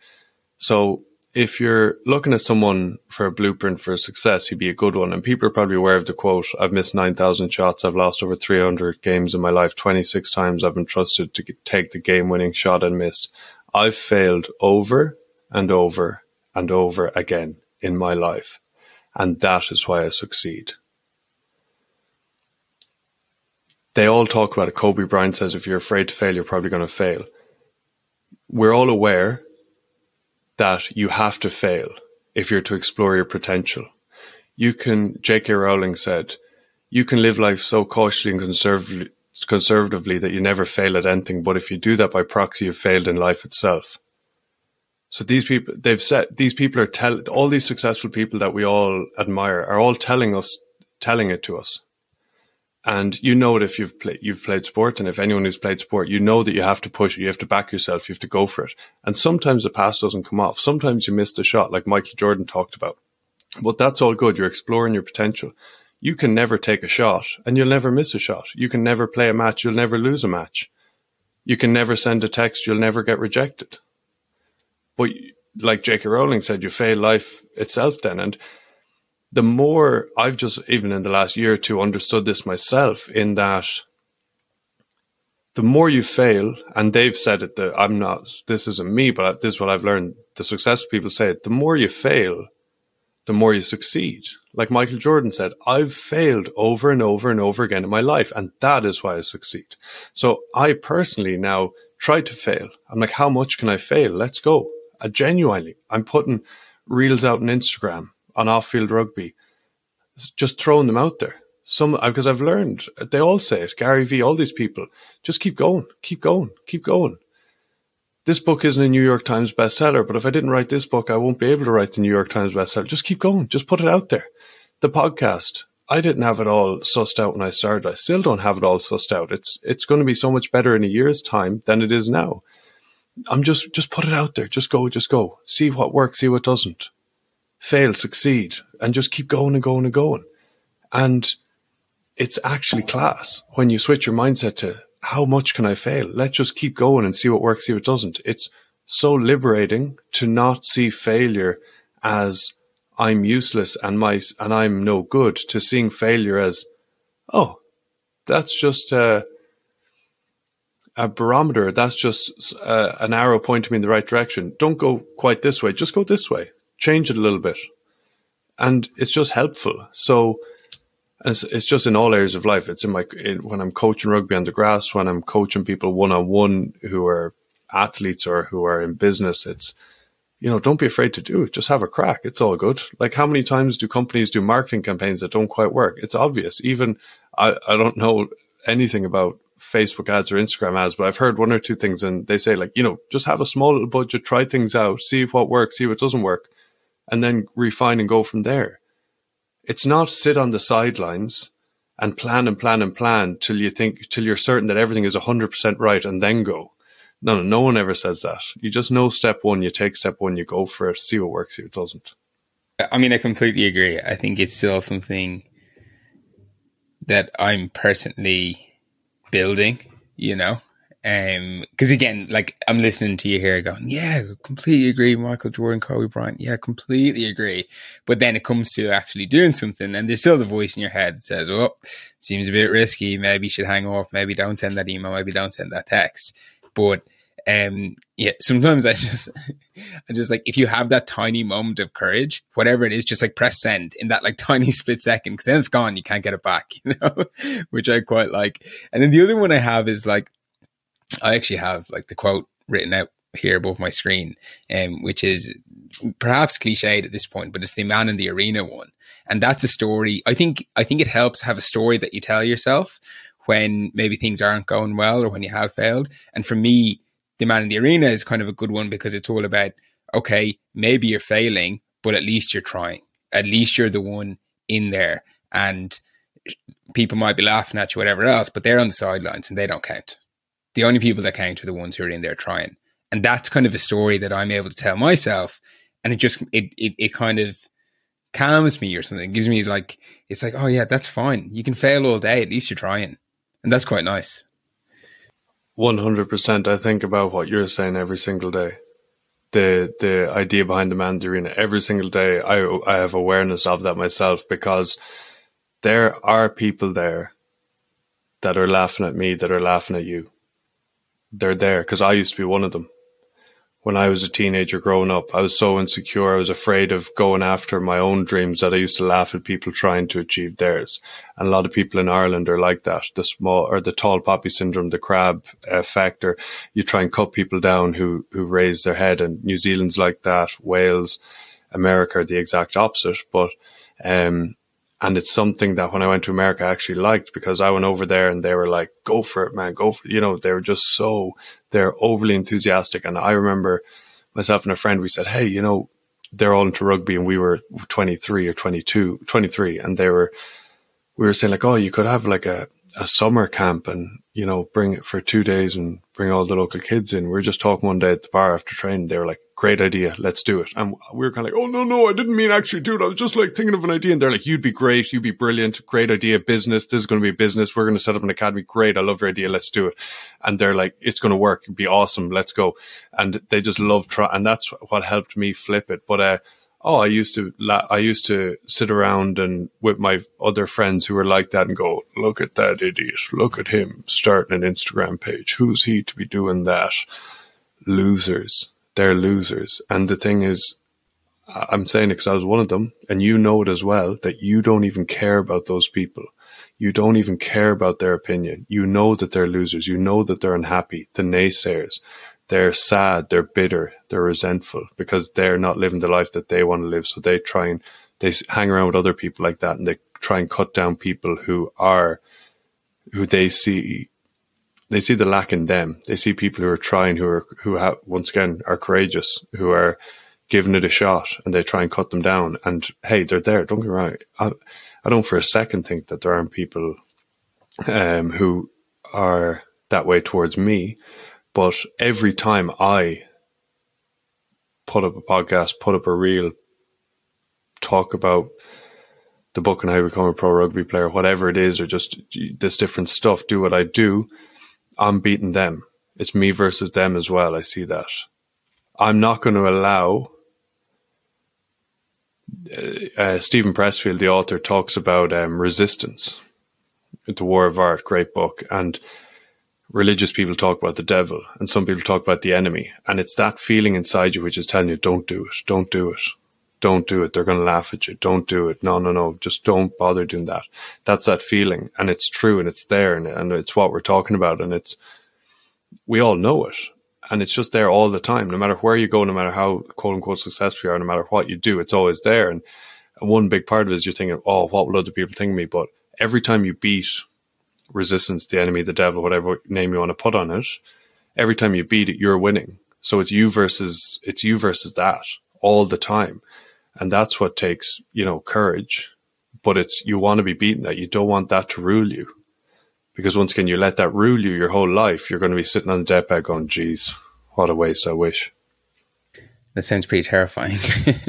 So if you're looking at someone for a blueprint for success, he'd be a good one. And people are probably aware of the quote I've missed 9,000 shots. I've lost over 300 games in my life. 26 times I've been trusted to take the game winning shot and missed. I've failed over and over and over again in my life. And that is why I succeed. They all talk about it. Kobe Bryant says, if you're afraid to fail, you're probably going to fail. We're all aware that you have to fail if you're to explore your potential. You can, J.K. Rowling said, you can live life so cautiously and conservatively, conservatively that you never fail at anything. But if you do that by proxy, you've failed in life itself. So these people, they've said, these people are tell, all these successful people that we all admire are all telling us, telling it to us. And you know it if you've played you've played sport, and if anyone who's played sport, you know that you have to push it, you have to back yourself, you have to go for it. And sometimes the pass doesn't come off. Sometimes you miss the shot, like Michael Jordan talked about. But that's all good. You're exploring your potential. You can never take a shot, and you'll never miss a shot. You can never play a match, you'll never lose a match. You can never send a text, you'll never get rejected. But like J.K. Rowling said, you fail life itself then. And the more I've just, even in the last year or two, understood this myself in that the more you fail, and they've said it, that I'm not, this isn't me, but this is what I've learned. The successful people say it, the more you fail, the more you succeed. Like Michael Jordan said, I've failed over and over and over again in my life, and that is why I succeed. So I personally now try to fail. I'm like, how much can I fail? Let's go. I genuinely, I'm putting reels out on Instagram on off field rugby, just throwing them out there. Some, uh, because I've learned, uh, they all say it, Gary Vee, all these people, just keep going, keep going, keep going this book isn't a New York Times bestseller, but if I didn't write this book, I won't be able to write the New York Times bestseller. Just keep going. Just put it out there. The podcast. I didn't have it all sussed out when I started. I still don't have it all sussed out. It's it's going to be so much better in a year's time than it is now. I'm just just put it out there. Just go, just go. See what works, see what doesn't. Fail, succeed, and just keep going and going and going. And it's actually class when you switch your mindset to how much can I fail? Let's just keep going and see what works, see what doesn't. It's so liberating to not see failure as I'm useless and my and I'm no good. To seeing failure as, oh, that's just a, a barometer. That's just a, uh, an arrow pointing me in the right direction. Don't go quite this way. Just go this way. Change it a little bit, and it's just helpful. So it's, it's just in all areas of life. It's in my when I'm coaching rugby on the grass, when I'm coaching people one on one who are athletes or who are in business. It's you know, don't be afraid to do it. Just have a crack. It's all good. Like how many times do companies do marketing campaigns that don't quite work? It's obvious. Even I, I don't know anything about Facebook ads or Instagram ads, but I've heard one or two things and they say like, you know, just have a small little budget, try things out, see what works, see what doesn't work, and then refine and go from there. It's not sit on the sidelines and plan and plan and plan till you think till you're certain that everything is 100% right and then go. No, no, no one ever says that. You just know step one, you take step one, you go for it, see what works, see what doesn't. I mean, I completely agree. I think it's still something that I'm personally building, you know, because um, again, like I'm listening to you here going, yeah, completely agree. Michael Jordan, Kobe Bryant, yeah, completely agree. But then it comes to actually doing something, and there's still the voice in your head that says, well, seems a bit risky. Maybe you should hang off. Maybe don't send that email. Maybe don't send that text." But um, yeah, sometimes I <laughs> just, I just like if you have that tiny moment of courage, whatever it is, just like press send in that like <laughs> tiny split second, because then it's gone. You can't get it back, <laughs> you know, which I quite like. And then the other one I have is like I actually have like the quote written out here above my screen, um, which is perhaps cliched at this point, but it's the man in the arena one. And that's a story. I think I think it helps have a story that you tell yourself when maybe things aren't going well or when you have failed. And for me, the man in the arena is kind of a good one because it's all about okay, maybe you're failing, but at least you're trying. At least you're the one in there. And people might be laughing at you, whatever else, but they're on the sidelines and they don't count the only people that count are the ones who are in there trying. And that's kind of a story that I'm able to tell myself. And it just, it, it, it kind of calms me or something. It gives me like, it's like, oh yeah, that's fine. You can fail all day. At least you're trying. And that's quite nice. 100%. I think about what you're saying every single day. The, the idea behind the man's arena every single day. I, I have awareness of that myself because there are people there that are laughing at me, that are laughing at you they're there because I used to be one of them. When I was a teenager growing up, I was so insecure. I was afraid of going after my own dreams that I used to laugh at people trying to achieve theirs. And a lot of people in Ireland are like that. The small or the tall poppy syndrome, the crab uh, factor. You try and cut people down who, who raise their head and New Zealand's like that. Wales, America are the exact opposite. But, um, and it's something that when I went to America, I actually liked because I went over there and they were like, go for it, man, go for it. You know, they were just so, they're overly enthusiastic. And I remember myself and a friend, we said, Hey, you know, they're all into rugby and we were 23 or 22, 23. And they were, we were saying like, Oh, you could have like a, a summer camp and you know, bring it for two days and bring all the local kids in. We were just talking one day at the bar after training. They were like, great idea. Let's do it. And we were kind of like, oh, no, no, I didn't mean actually do it. I was just like thinking of an idea. And they're like, you'd be great. You'd be brilliant. Great idea. Business. This is going to be a business. We're going to set up an academy. Great. I love your idea. Let's do it. And they're like, it's going to work. It'd be awesome. Let's go. And they just love try. And that's what helped me flip it. But, uh, oh, I used to, I used to sit around and with my other friends who were like that and go, look at that idiot. Look at him starting an Instagram page. Who's he to be doing that? Losers. They're losers. And the thing is, I'm saying it because I was one of them and you know it as well that you don't even care about those people. You don't even care about their opinion. You know that they're losers. You know that they're unhappy, the naysayers they're sad, they're bitter, they're resentful because they're not living the life that they want to live. So they try and they hang around with other people like that and they try and cut down people who are, who they see, they see the lack in them. They see people who are trying, who are, who have, once again, are courageous, who are giving it a shot and they try and cut them down. And hey, they're there. Don't get me wrong. I, I don't for a second think that there aren't people, um, who are that way towards me but every time I put up a podcast, put up a reel, talk about the book and how to become a pro rugby player, whatever it is, or just this different stuff, do what I do, I'm beating them. It's me versus them as well. I see that. I'm not going to allow. Uh, uh, Steven Pressfield, the author, talks about um, resistance. The War of Art, great book, and religious people talk about the devil and some people talk about the enemy. And it's that feeling inside you which is telling you, don't do it, don't do it, don't do it. They're going to laugh at you. Don't do it. No, no, no. Just don't bother doing that. That's that feeling. And it's true and it's there and, and it's what we're talking about. And it's, we all know it. And it's just there all the time. No matter where you go, no matter how quote unquote successful you are, no matter what you do, it's always there. And, one big part of it is you're thinking, oh, what will other people think of me? But every time you beat resistance, the enemy, the devil, whatever name you want to put on it, every time you beat it, you're winning. So it's you versus it's you versus that all the time. And that's what takes, you know, courage. But it's you want to be beaten that. You don't want that to rule you. Because once again, you let that rule you your whole life, you're going to be sitting on the deathbed going, geez, what a waste, I wish. That sounds pretty terrifying.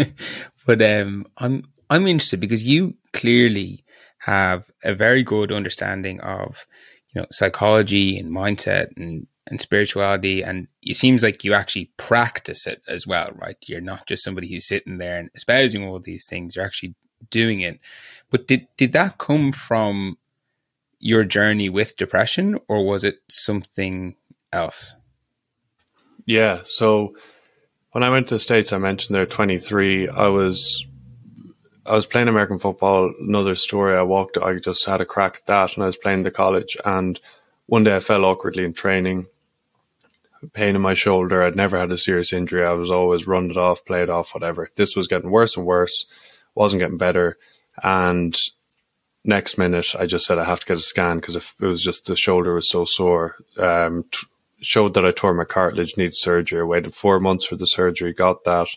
<laughs> but um, I'm I'm interested because you clearly have a very good understanding of you know psychology and mindset and and spirituality. And it seems like you actually practice it as well right? You're not just somebody who's sitting there and espousing all these things. You're actually doing it. But did did that come from your journey with depression or was it something else? Yeah. So when i went to the states i mentioned there 23 i was I was playing American football. Another story. I walked. I just had a crack at that, and I was playing the college. And one day I fell awkwardly in training. Pain in my shoulder. I'd never had a serious injury. I was always run it off, play it off, whatever. This was getting worse and worse. wasn't getting better. And next minute, I just said I have to get a scan because it was just the shoulder was so sore. Um, t- showed that I tore my cartilage, needed surgery. I waited four months for the surgery, got that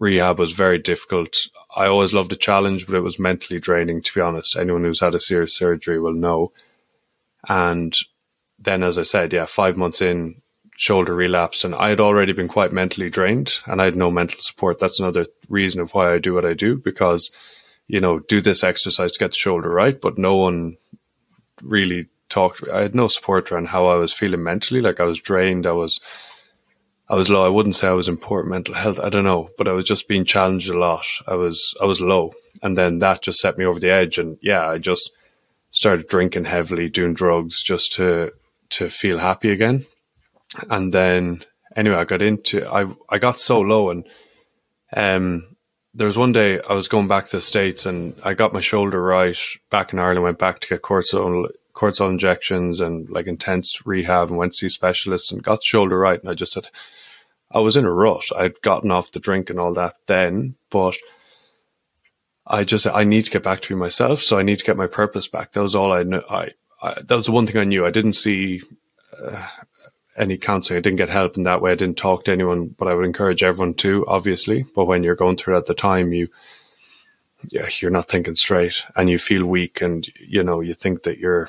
rehab was very difficult. I always loved a challenge, but it was mentally draining, to be honest. Anyone who's had a serious surgery will know. And then, as I said, yeah, five months in, shoulder relapsed, and I had already been quite mentally drained, and I had no mental support. That's another reason of why I do what I do, because, you know, do this exercise to get the shoulder right, but no one really talked. I had no support around how I was feeling mentally. Like I was drained. I was I was low. I wouldn't say I was in poor mental health. I don't know, but I was just being challenged a lot. I was I was low, and then that just set me over the edge. And yeah, I just started drinking heavily, doing drugs just to to feel happy again. And then anyway, I got into I I got so low, and um, there was one day I was going back to the states, and I got my shoulder right back in Ireland. Went back to get cortisone cortisone injections and like intense rehab, and went to see specialists, and got the shoulder right. And I just said I was in a rut. I'd gotten off the drink and all that then, but I just I need to get back to myself. So I need to get my purpose back. That was all I knew. I, I that was the one thing I knew. I didn't see uh, any counseling. I didn't get help in that way. I didn't talk to anyone, but I would encourage everyone to, obviously. But when you're going through it at the time, you yeah, you're not thinking straight and you feel weak and you know, you think that you're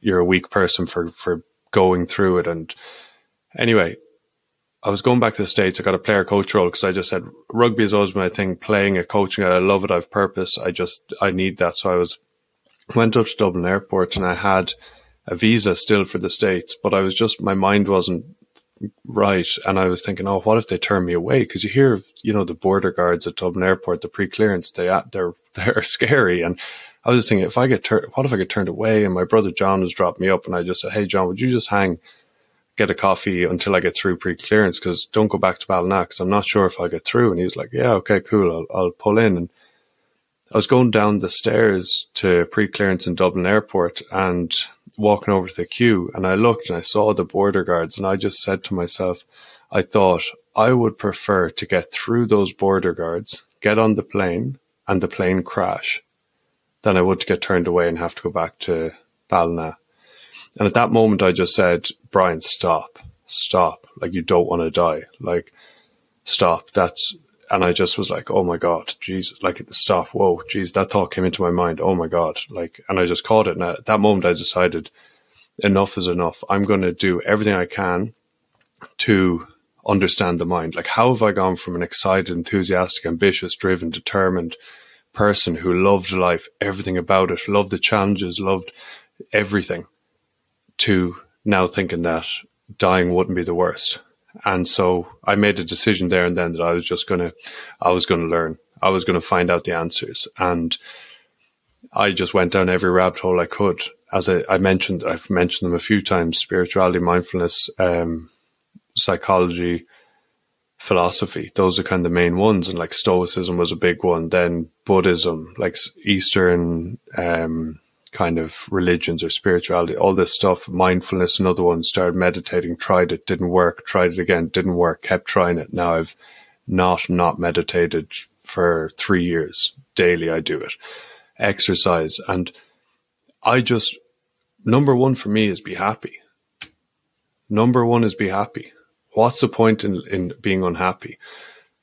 you're a weak person for for going through it. And anyway, I was going back to the States. I got a player coach role because I just said rugby is always my thing, playing it, coaching. I love it. I have purpose. I just, I need that. So I was, went up to Dublin airport and I had a visa still for the States, but I was just, my mind wasn't right. And I was thinking, oh, what if they turn me away? Cause you hear, you know, the border guards at Dublin airport, the pre-clearance, they, they're, <laughs> they're scary. And I was just thinking, if I get turned, what if I get turned away? And my brother John has dropped me up and I just said, Hey, John, would you just hang get a coffee until I get through pre-clearance because don't go back to Ballina because I'm not sure if I'll get through. And he was like, yeah, okay, cool. I'll, I'll pull in. And I was going down the stairs to pre-clearance in Dublin airport and walking over to the queue and I looked and I saw the border guards and I just said to myself, I thought I would prefer to get through those border guards, get on the plane and the plane crash than I would to get turned away and have to go back to Ballina. And at that moment, I just said, Brian, stop, stop. Like, you don't want to die. Like, stop. That's, and I just was like, oh my God, Jesus, like, stop. Whoa, geez, that thought came into my mind. Oh my God. Like, and I just caught it. And at that moment, I decided enough is enough. I'm going to do everything I can to understand the mind. Like, how have I gone from an excited, enthusiastic, ambitious, driven, determined person who loved life, everything about it, loved the challenges, loved everything to now thinking that dying wouldn't be the worst. And so I made a decision there and then that I was just going to, I was going to learn. I was going to find out the answers. And I just went down every rabbit hole I could. As I, I mentioned, I've mentioned them a few times spirituality, mindfulness, um, psychology, philosophy. Those are kind of the main ones. And like Stoicism was a big one. Then Buddhism, like Eastern, um, kind of religions or spirituality, all this stuff, mindfulness, another one, started meditating, tried it, didn't work, tried it again, didn't work, kept trying it. Now I've not, not meditated for three years. Daily I do it. Exercise. And I just, number one for me is be happy. Number one is be happy. What's the point in, in being unhappy?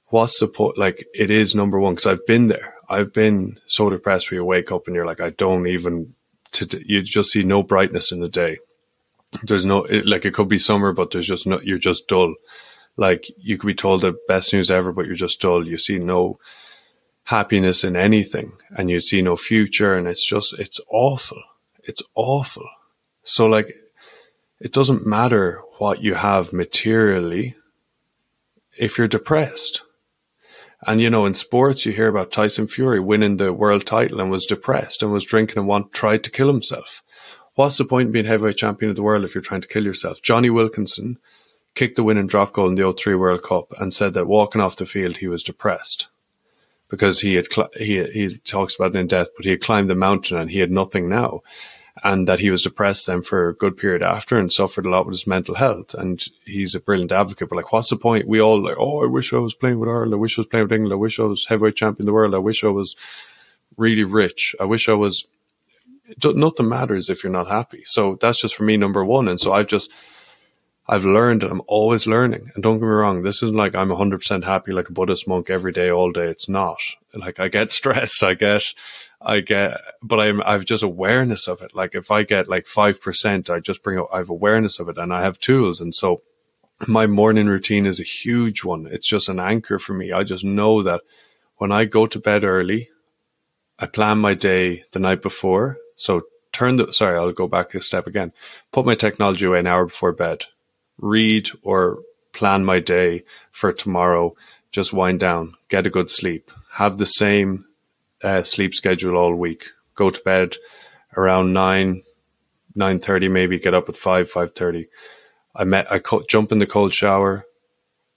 What's the point? Like it is number one because I've been there. I've been so depressed where you wake up and you're like, I don't even to, you just see no brightness in the day. There's no, it, like it could be summer, but there's just no, you're just dull. Like you could be told the best news ever, but you're just dull. You see no happiness in anything and you see no future. And it's just, it's awful. It's awful. So like, it doesn't matter what you have materially if you're depressed. And you know, in sports, you hear about Tyson Fury winning the world title and was depressed and was drinking and want tried to kill himself. What's the point in being heavyweight champion of the world if you're trying to kill yourself? Jonny Wilkinson kicked the winning drop goal in the 03 World Cup and said that walking off the field he was depressed because he had he he talks about it in death, but he had climbed the mountain and he had nothing now and that he was depressed then for a good period after and suffered a lot with his mental health. And he's a brilliant advocate. But like, what's the point? We all like, oh, I wish I was playing with Ireland. I wish I was playing with England. I wish I was heavyweight champion of the world. I wish I was really rich. I wish I was. Nothing matters if you're not happy. So that's just for me number one. And so I've just. I've learned and I'm always learning. And don't get me wrong, this isn't like I'm 100% happy like a Buddhist monk every day, all day. It's not. Like I get <laughs> stressed. I get, I get, but I'm, I've just awareness of it. Like if I get like 5%, I just bring up, I have awareness of it and I have tools. And so my morning routine is a huge one. It's just an anchor for me. I just know that when I go to bed early, I plan my day the night before. So turn the, sorry, I'll go back a step again. Put my technology away an hour before bed, read or plan my day for tomorrow. Just wind down, get a good sleep, have the same uh, sleep schedule all week. Go to bed around nine, nine thirty, maybe get up at five, five thirty. I met, I co- jump in the cold shower.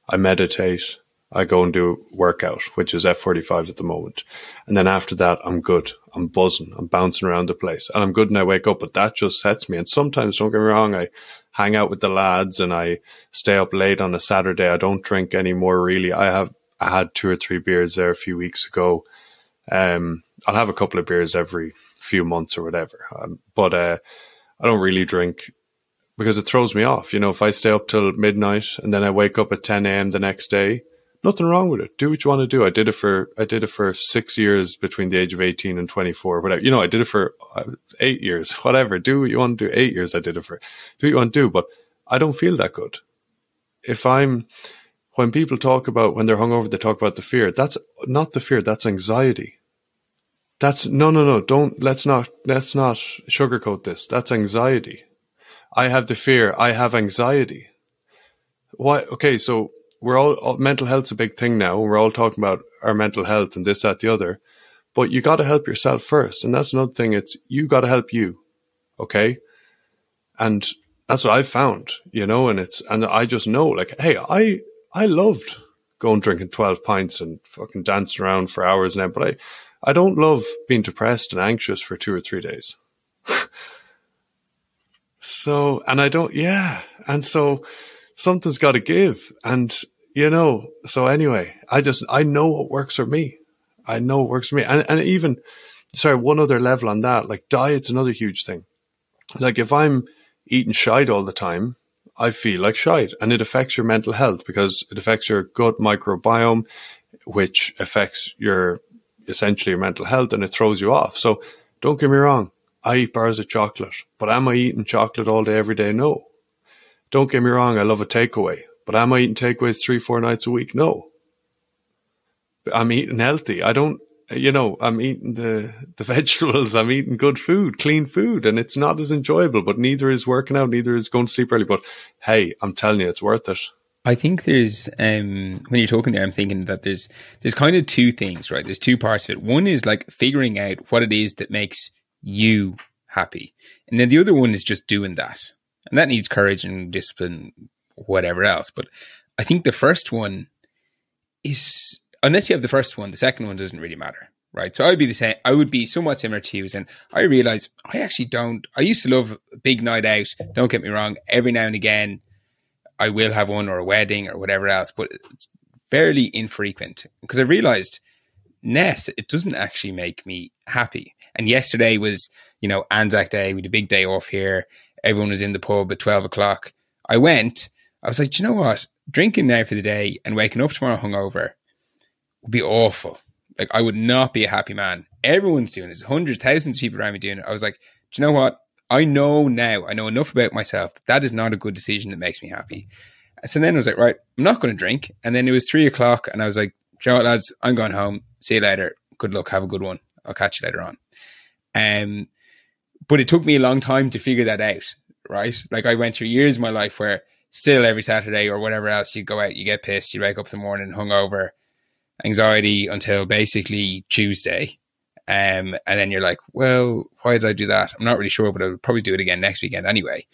I meditate. I go and do workout, which is F45 at the moment. And then after that, I'm good. I'm buzzing. I'm bouncing around the place and I'm good and I wake up, but that just sets me. And sometimes, don't get me wrong, I hang out with the lads and I stay up late on a Saturday. I don't drink anymore, really. I have, I had two or three beers there a few weeks ago um, I'll have a couple of beers every few months or whatever, um, but uh, I don't really drink because it throws me off. You know, if I stay up till midnight and then I wake up at 10 a.m. the next day Nothing wrong with it. Do what you want to do. I did it for I did it for six years between the age of eighteen and twenty four. Whatever you know, I did it for uh, eight years. <laughs> Whatever. Do what you want to do. Eight years I did it for. Do what you want to do. But I don't feel that good. If I'm when people talk about when they're hungover, they talk about the fear. That's not the fear. That's anxiety. That's no, no, no. Don't let's not let's not sugarcoat this. That's anxiety. I have the fear. I have anxiety. Why? Okay, so we're all, mental health's a big thing now. We're all talking about our mental health and this, that, the other. But you got to help yourself first, and that's another thing. It's you got to help you. Okay, and that's what I've found. You know, and it's and I just know like, hey, I I loved going drinking 12 pints and fucking dancing around for hours now, but I, I don't love being depressed and anxious for two or three days. <laughs> so, and I don't, yeah. And so something's got to give. And, you know, so anyway, I just, I know what works for me. I know what works for me. And, and even, sorry, one other level on that, like diet's another huge thing. Like if I'm eating shite all the time, I feel like shite. And it affects your mental health because it affects your gut microbiome, which affects your essentially your mental health and it throws you off. So don't get me wrong. I eat bars of chocolate, but am I eating chocolate all day, every day? No. Don't get me wrong. I love a takeaway, but am I eating takeaways three, four nights a week? No. I'm eating healthy. I don't you know, I'm eating the, the <laughs> vegetables, I'm eating good food, clean food, and it's not as enjoyable, but neither is working out, neither is going to sleep early. But hey, I'm telling you, it's worth it. I think there's um when you're talking there, I'm thinking that there's there's kind of two things, right? There's two parts of it. One is like figuring out what it is that makes you happy. And then the other one is just doing that. And that needs courage and discipline, whatever else. But I think the first one is unless you have the first one, the second one doesn't really matter, right? So I would be the same. I would be somewhat similar to you, and I realize I actually don't. I used to love a big night out. Don't get me wrong. Every now and again, I will have one or a wedding or whatever else, but it's fairly infrequent because I realized net it doesn't actually make me happy. And yesterday was you know Anzac Day. We had a big day off here. Everyone was in the pub at twelve o'clock. I went. I was like, you know what? Drinking now for the day and waking up tomorrow hungover would be awful. Like I would not be a happy man. Everyone's doing this. Hundreds, thousands of people around me doing it. I was like, do you know what? I know now. I know enough about myself that that is not a good decision that makes me happy. So then I was like, right, I'm not going to drink. And then it was three o'clock, and I was like, you know what, lads, I'm going home. See you later. Good luck. Have a good one. I'll catch you later on. Um, but it took me a long time to figure that out. Right, like I went through years of my life where still every Saturday or whatever else you go out, you get pissed, you wake up in the morning hungover, anxiety until basically Tuesday. Um, and then you're like, well, why did I do that? I'm not really sure, but I'll probably do it again next weekend anyway.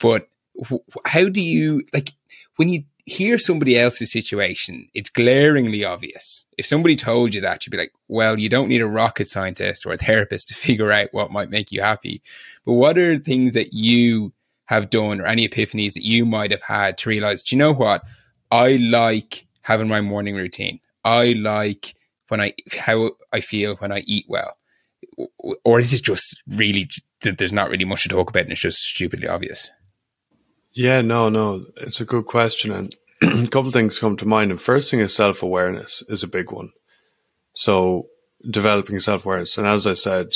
But how do you like when you hear somebody else's situation? It's glaringly obvious. If somebody told you that, you'd be like, well, you don't need a rocket scientist or a therapist to <laughs> figure out what might make you happy. But what are things that you have done or any epiphanies that you might have had to realize, do you know what? I like having my morning routine. I like when I how I feel when I eat well, or is it just really that there's not really much to talk about and it's just stupidly obvious? Yeah, no, no, it's a good question, and a <clears throat> couple things come to mind. And first thing is self awareness is a big one. So developing self awareness, and as I said,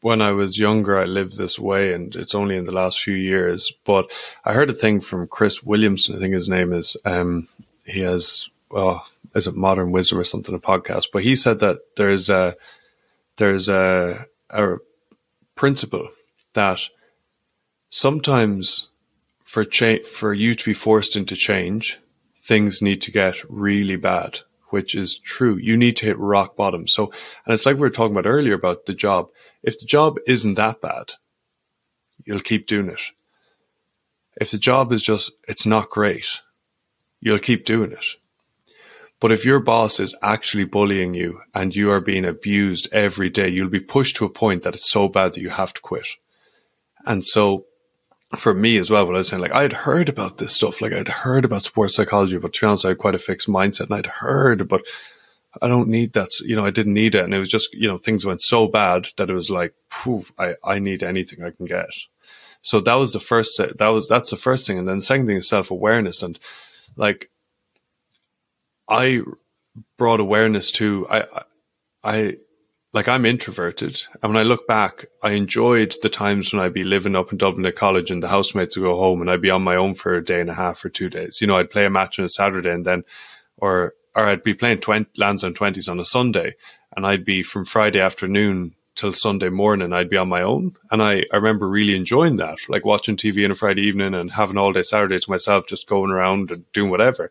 when I was younger, I lived this way, and it's only in the last few years. But I heard a thing from Chris Williamson. I think his name is. Um, he has well, is it Modern Wisdom or something, a podcast, but he said that there's a there's a a principle that sometimes for cha- for you to be forced into change, things need to get really bad, which is true. You need to hit rock bottom. So, and it's like we were talking about earlier about the job. If the job isn't that bad, you'll keep doing it. If the job is just, it's not great, you'll keep doing it. But if your boss is actually bullying you and you are being abused every day, you'll be pushed to a point that it's so bad that you have to quit. And so for me as well, what I was saying, like I'd heard about this stuff, like I'd heard about sports psychology, but to be honest, I had quite a fixed mindset and I'd heard, but I don't need that. You know, I didn't need it. And it was just, you know, things went so bad that it was like, poof, I, I need anything I can get. So that was the first, that was, that's the first thing. And then the second thing is self awareness. And like, I brought awareness to I I like I'm introverted, and when I look back, I enjoyed the times when I'd be living up in Dublin at college, and the housemates would go home, and I'd be on my own for a day and a half or two days. You know, I'd play a match on a Saturday, and then, or or I'd be playing 20, Lansdowne twenties on a Sunday, and I'd be from Friday afternoon till Sunday morning. I'd be on my own, and I I remember really enjoying that, like watching TV on a Friday evening and having all day Saturday to myself, just going around and doing whatever.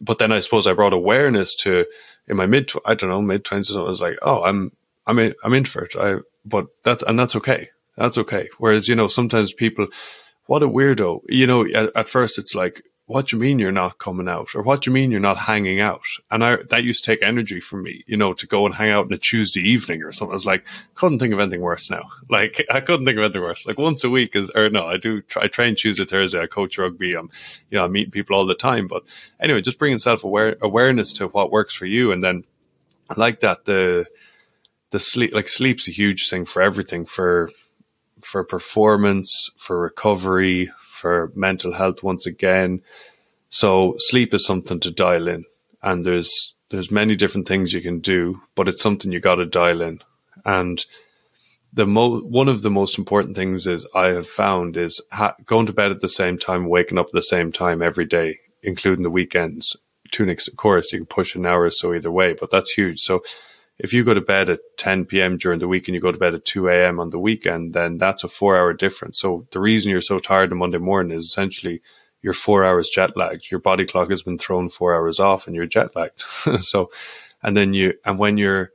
But then I suppose I brought awareness to in my mid, I don't know, mid twenties, I was like, oh, I'm, I'm, in, I'm introvert. I, but that's, and that's okay. That's okay. Whereas, you know, sometimes people, what a weirdo, you know, at, at first it's like, what do you mean you're not coming out? Or what do you mean you're not hanging out? And I, that used to take energy from me, you know, to go and hang out on a Tuesday evening or something. I was like, couldn't think of anything worse now. <laughs> Like, I couldn't think of anything worse. Like once a week is, or no, I do, try, I train Tuesday, Thursday. I coach rugby. I'm, you know, I'm meeting people all the time. But anyway, just bringing self aware awareness to what works for you. And then I like that the, the sleep, like sleep's a huge thing for everything, for, for performance, for recovery, for mental health once again. So sleep is something to dial in, and there's there's many different things you can do, but it's something you got to dial in. And the mo- one of the most important things is I have found is ha- going to bed at the same time, waking up at the same time every day, including the weekends. To an of course, you can push an hour or so either way, but that's huge. So if you go to bed at 10 p.m. during the week and you go to bed at 2 a.m. on the weekend, then that's a four hour difference. So the reason you're so tired on Monday morning is essentially you're four hours jet lagged. Your body clock has been thrown four hours off and you're jet lagged. <laughs> so, and then you, and when you're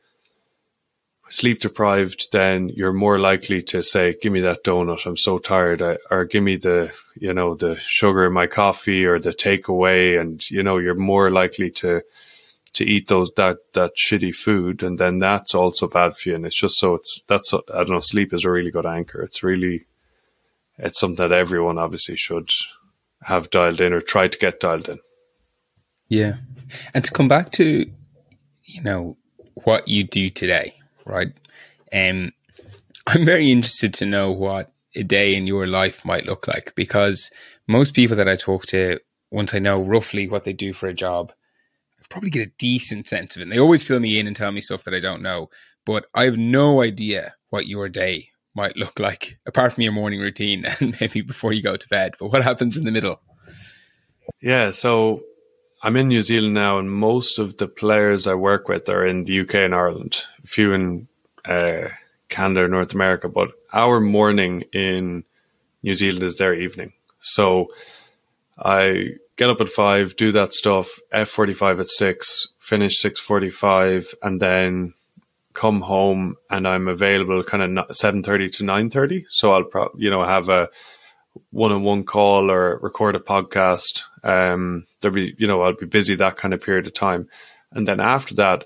sleep deprived, then you're more likely to say, give me that donut. I'm so tired. I, or give me the, you know, the sugar in my coffee or the takeaway. And, you know, you're more likely to, to eat those that that shitty food, and then that's also bad for you. And it's just so it's that's I don't know. Sleep is a really good anchor. It's really it's something that everyone obviously should have dialed in or try to get dialed in. Yeah, and to come back to you know what you do today, right? Um, I'm very interested to know what a day in your life might look like because most people that I talk to, once I know roughly what they do for a job, probably get a decent sense of it. And they always fill me in and tell me stuff that I don't know, but I have no idea what your day might look like, apart from your morning routine <laughs> and maybe before you go to bed. But what happens in the middle? Yeah, so I'm in New Zealand now, and most of the players I work with are in the UK and Ireland, a few in uh, Canada, North America. But our morning in New Zealand is their evening. So I get up at five, do that stuff, F forty five at six, finish six forty five, and then come home and I'm available kind of seven thirty to nine thirty. So I'll probably you know have a one on one call or record a podcast. Um, there'll be you know I'll be busy that kind of period of time, and then after that,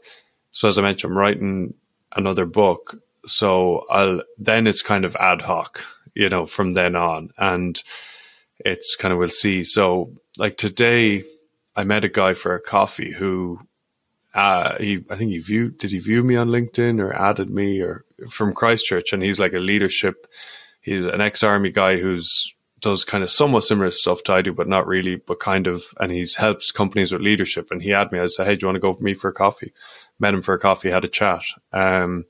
so as I mentioned, I'm writing another book. So I'll then it's kind of ad hoc, you know, from then on, and it's kind of we'll see. So like today, I met a guy for a coffee who uh, he I think he viewed did he view me on LinkedIn or added me or from Christchurch, and he's like a leadership. He's an ex army guy who's does kind of somewhat similar stuff to I do, but not really, but kind of, and he's helps companies with leadership. And he had me. I said, "Hey, do you want to go with me for a coffee?" Met him for a coffee, had a chat, um,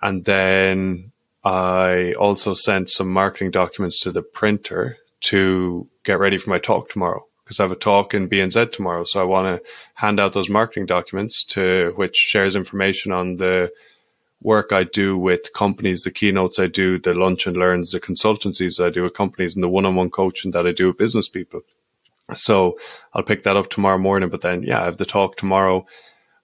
and then I also sent some marketing documents to the printer to get ready for my talk tomorrow because I have a talk in BNZ tomorrow. So I want to hand out those marketing documents to which shares information on the work I do with companies, the keynotes I do, the lunch and learns, the consultancies I do with companies, and the one-on-one coaching that I do with business people. So I'll pick that up tomorrow morning. But then, yeah, I have the talk tomorrow.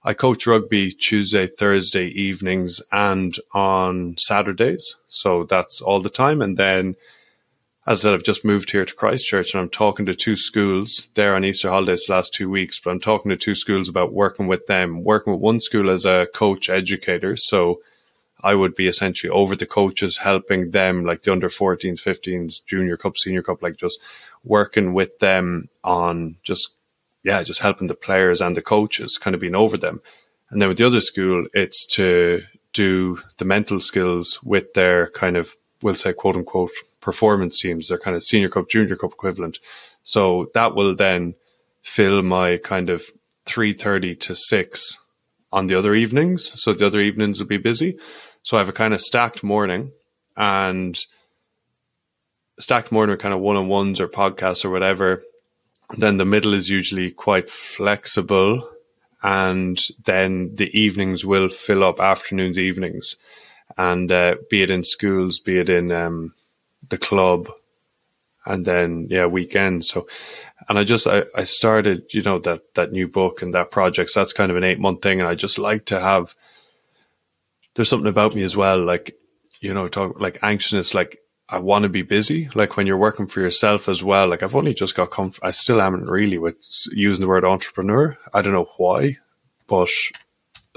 I coach rugby Tuesday, Thursday evenings, and on Saturdays. So that's all the time. And then as I said, I've just moved here to Christchurch and I'm talking to two schools there on Easter holidays the last two weeks, but I'm talking to two schools about working with them, working with one school as a coach educator. So I would be essentially over the coaches, helping them like the under 14s, 15s, junior cup, senior cup, like just working with them on just, yeah, just helping the players and the coaches kind of being over them. And then with the other school, it's to do the mental skills with their kind of, we'll say quote unquote performance teams. They're kind of senior cup, junior cup equivalent. So that will then fill my kind of three thirty to six on the other evenings. So the other evenings will be busy. So I have a kind of stacked morning and stacked morning with kind of one on ones or podcasts or whatever. Then the middle is usually quite flexible. And then the evenings will fill up afternoons, evenings. And uh, be it in schools, be it in um, the club, and then, yeah, weekends. So, and I just, I, I started, you know, that, that new book and that project. So that's kind of an eight month thing. And I just like to have, there's something about me as well. Like, you know, talk like anxiousness, like I want to be busy. Like when you're working for yourself as well. Like I've only just got comf- I still haven't really with using the word entrepreneur. I don't know why, but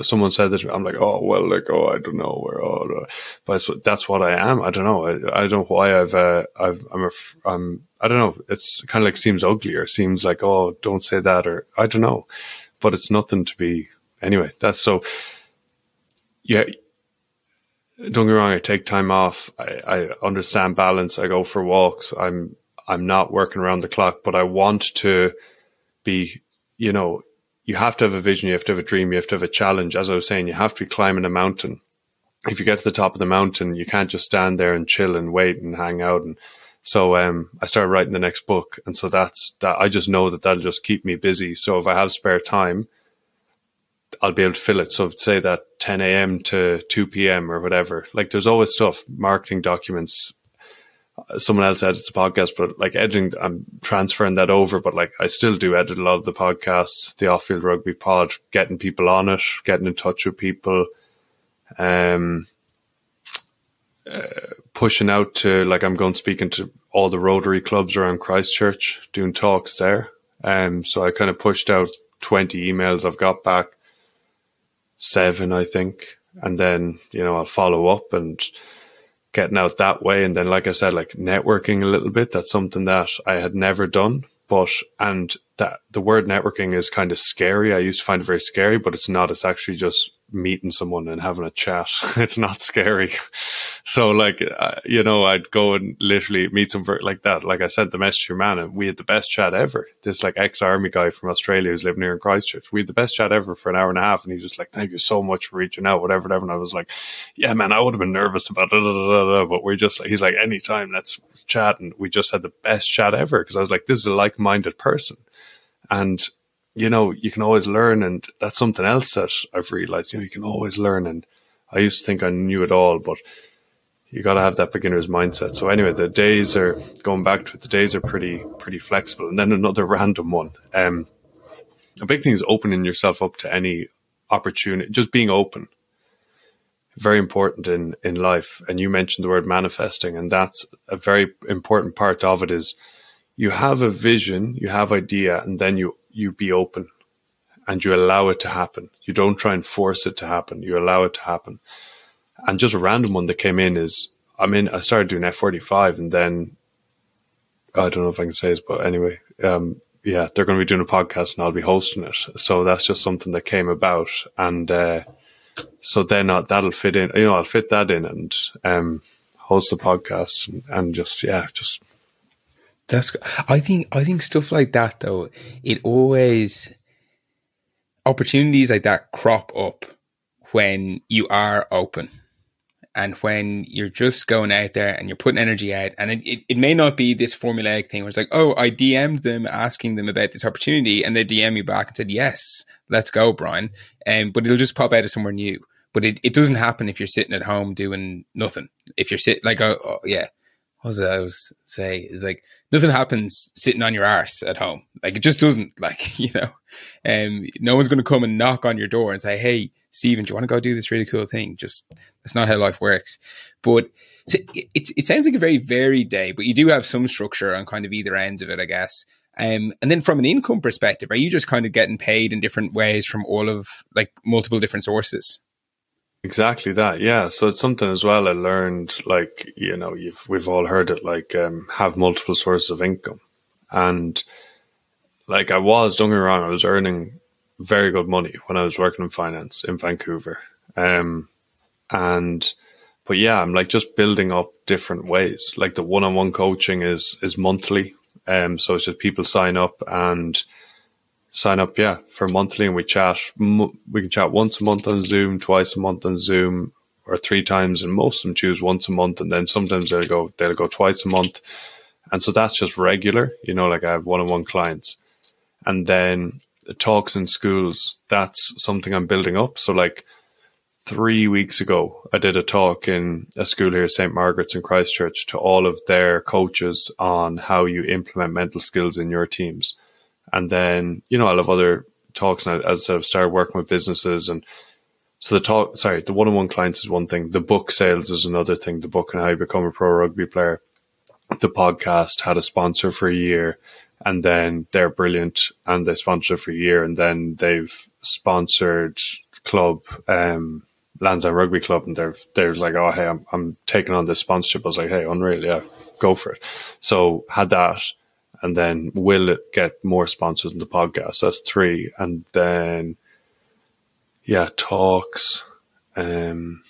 someone said that I'm like, oh well, like oh I don't know where, oh, but that's what I am. I don't know. I, I don't know why I've uh, I've I'm a I'm I don't know. It's kind of like seems ugly or seems like oh don't say that or I don't know, but it's nothing to be anyway. That's so. Yeah, don't get wrong. I take time off. I, I understand balance. I go for walks. I'm I'm not working around the clock, but I want to be. You know, you have to have a vision. You have to have a dream. You have to have a challenge. As I was saying, you have to be climbing a mountain. If you get to the top of the mountain, you can't just stand there and chill and wait and hang out. And so um, I started writing the next book, and so that's that. I just know that that'll just keep me busy. So if I have spare time, I'll be able to fill it. So say that 10 a.m. to 2 p.m. or whatever. Like there's always stuff, marketing documents. Someone else edits the podcast, but like editing, I'm transferring that over. But like I still do edit a lot of the podcasts, the off field rugby pod, getting people on it, getting in touch with people, um, uh, pushing out to like I'm going speaking to all the Rotary clubs around Christchurch, doing talks there. Um, so I kind of pushed out 20 emails I've got back seven, I think. And then, you know, I'll follow up and getting out that way. And then, like I said, like networking a little bit. That's something that I had never done. But, and that the word networking is kind of scary. I used to find it very scary, but it's not. It's actually just meeting someone and having a chat. <laughs> it's not scary. So like, uh, you know, I'd go and literally meet some like that. Like I sent the message to your man and we had the best chat ever. This like ex army guy from Australia who's living here in Christchurch. We had the best chat ever for an hour and a half. And he's just like, thank you so much for reaching out, whatever, whatever. And I was like, yeah, man, I would have been nervous about it, but we're just like, he's like, anytime let's chat. And we just had the best chat ever. Cause I was like, this is a like minded person. And you know, you can always learn. And that's something else that I've realized, you know, you can always learn. And I used to think I knew it all, but you got to have that beginner's mindset. So anyway, the days are going back to it. The days are pretty, pretty flexible. And then another <laughs> random one. Um, a big thing is opening yourself up to any opportunity, just being open. Very important in, in life. And you mentioned the word manifesting, and that's a very important part of it is you have a vision, you have idea, and then you you be open and you allow it to happen. You don't try and force it to happen. You allow it to happen. And just a random one that came in is I mean, I started doing F45 and then I don't know if I can say this, but anyway, um, yeah, they're going to be doing a podcast and I'll be hosting it. So that's just something that came about. And, uh, so then uh, that'll fit in, you know, I'll fit that in and, um, host the podcast and, and just, yeah, just that's I think I think stuff like that though, it always opportunities like that crop up when you are open and when you're just going out there and you're putting energy out. And it, it, it, may not be this formulaic thing where it's like oh i dm'd them asking them about this opportunity and they dm you back and said yes let's go brian. Um, but it'll just pop out of somewhere new. But it, it doesn't happen if you're sitting at home doing nothing. If you're sitting like oh, oh yeah what was it I was say is like nothing happens sitting on your arse at home. Like it just doesn't. <laughs> Like you know, um, no one's going to come and knock on your door and say, "Hey, Stephen, do you want to go do this really cool thing?" Just that's not how life works. But so it, it sounds like a very varied day, but you do have some structure on kind of either ends of it, I guess. Um, and then from an income perspective, are you just kind of getting paid in different ways from all of like multiple different sources? Exactly that, yeah. So it's something as well I learned, like, you know, you've, we've all heard it, like, um, have multiple sources of income. And like I was, don't get me wrong, I was earning very good money when I was working in finance in Vancouver. Um, and, but yeah, I'm like just building up different ways. Like the one-on-one coaching is, is monthly. Um, so it's just people sign up and sign up, yeah, for monthly, and we chat. We can chat once a month on Zoom, twice a month on Zoom, or three times, and most of them choose once a month, and then sometimes they'll go they'll go twice a month, and so that's just regular. You know, like I have one-on-one clients, and then the talks in schools. That's something I'm building up. So like three weeks ago, I did a talk in a school here, St. Margaret's in Christchurch, to all of their coaches on how you implement mental skills in your teams. And then, you know, I'll have other talks now as I've started working with businesses. And so the talk, sorry, the one on one clients is one thing. The book sales is another thing. The book and how you become a pro rugby player. The podcast had a sponsor for a year and then they're brilliant and they sponsor for a year and then they've sponsored club, um, Lansdowne Rugby Club, and they're they're like, oh hey, I'm I'm taking on this sponsorship. I was like, hey, unreal, yeah, go for it. So had that, and then will it get more sponsors in the podcast. That's three, and then yeah, talks, um,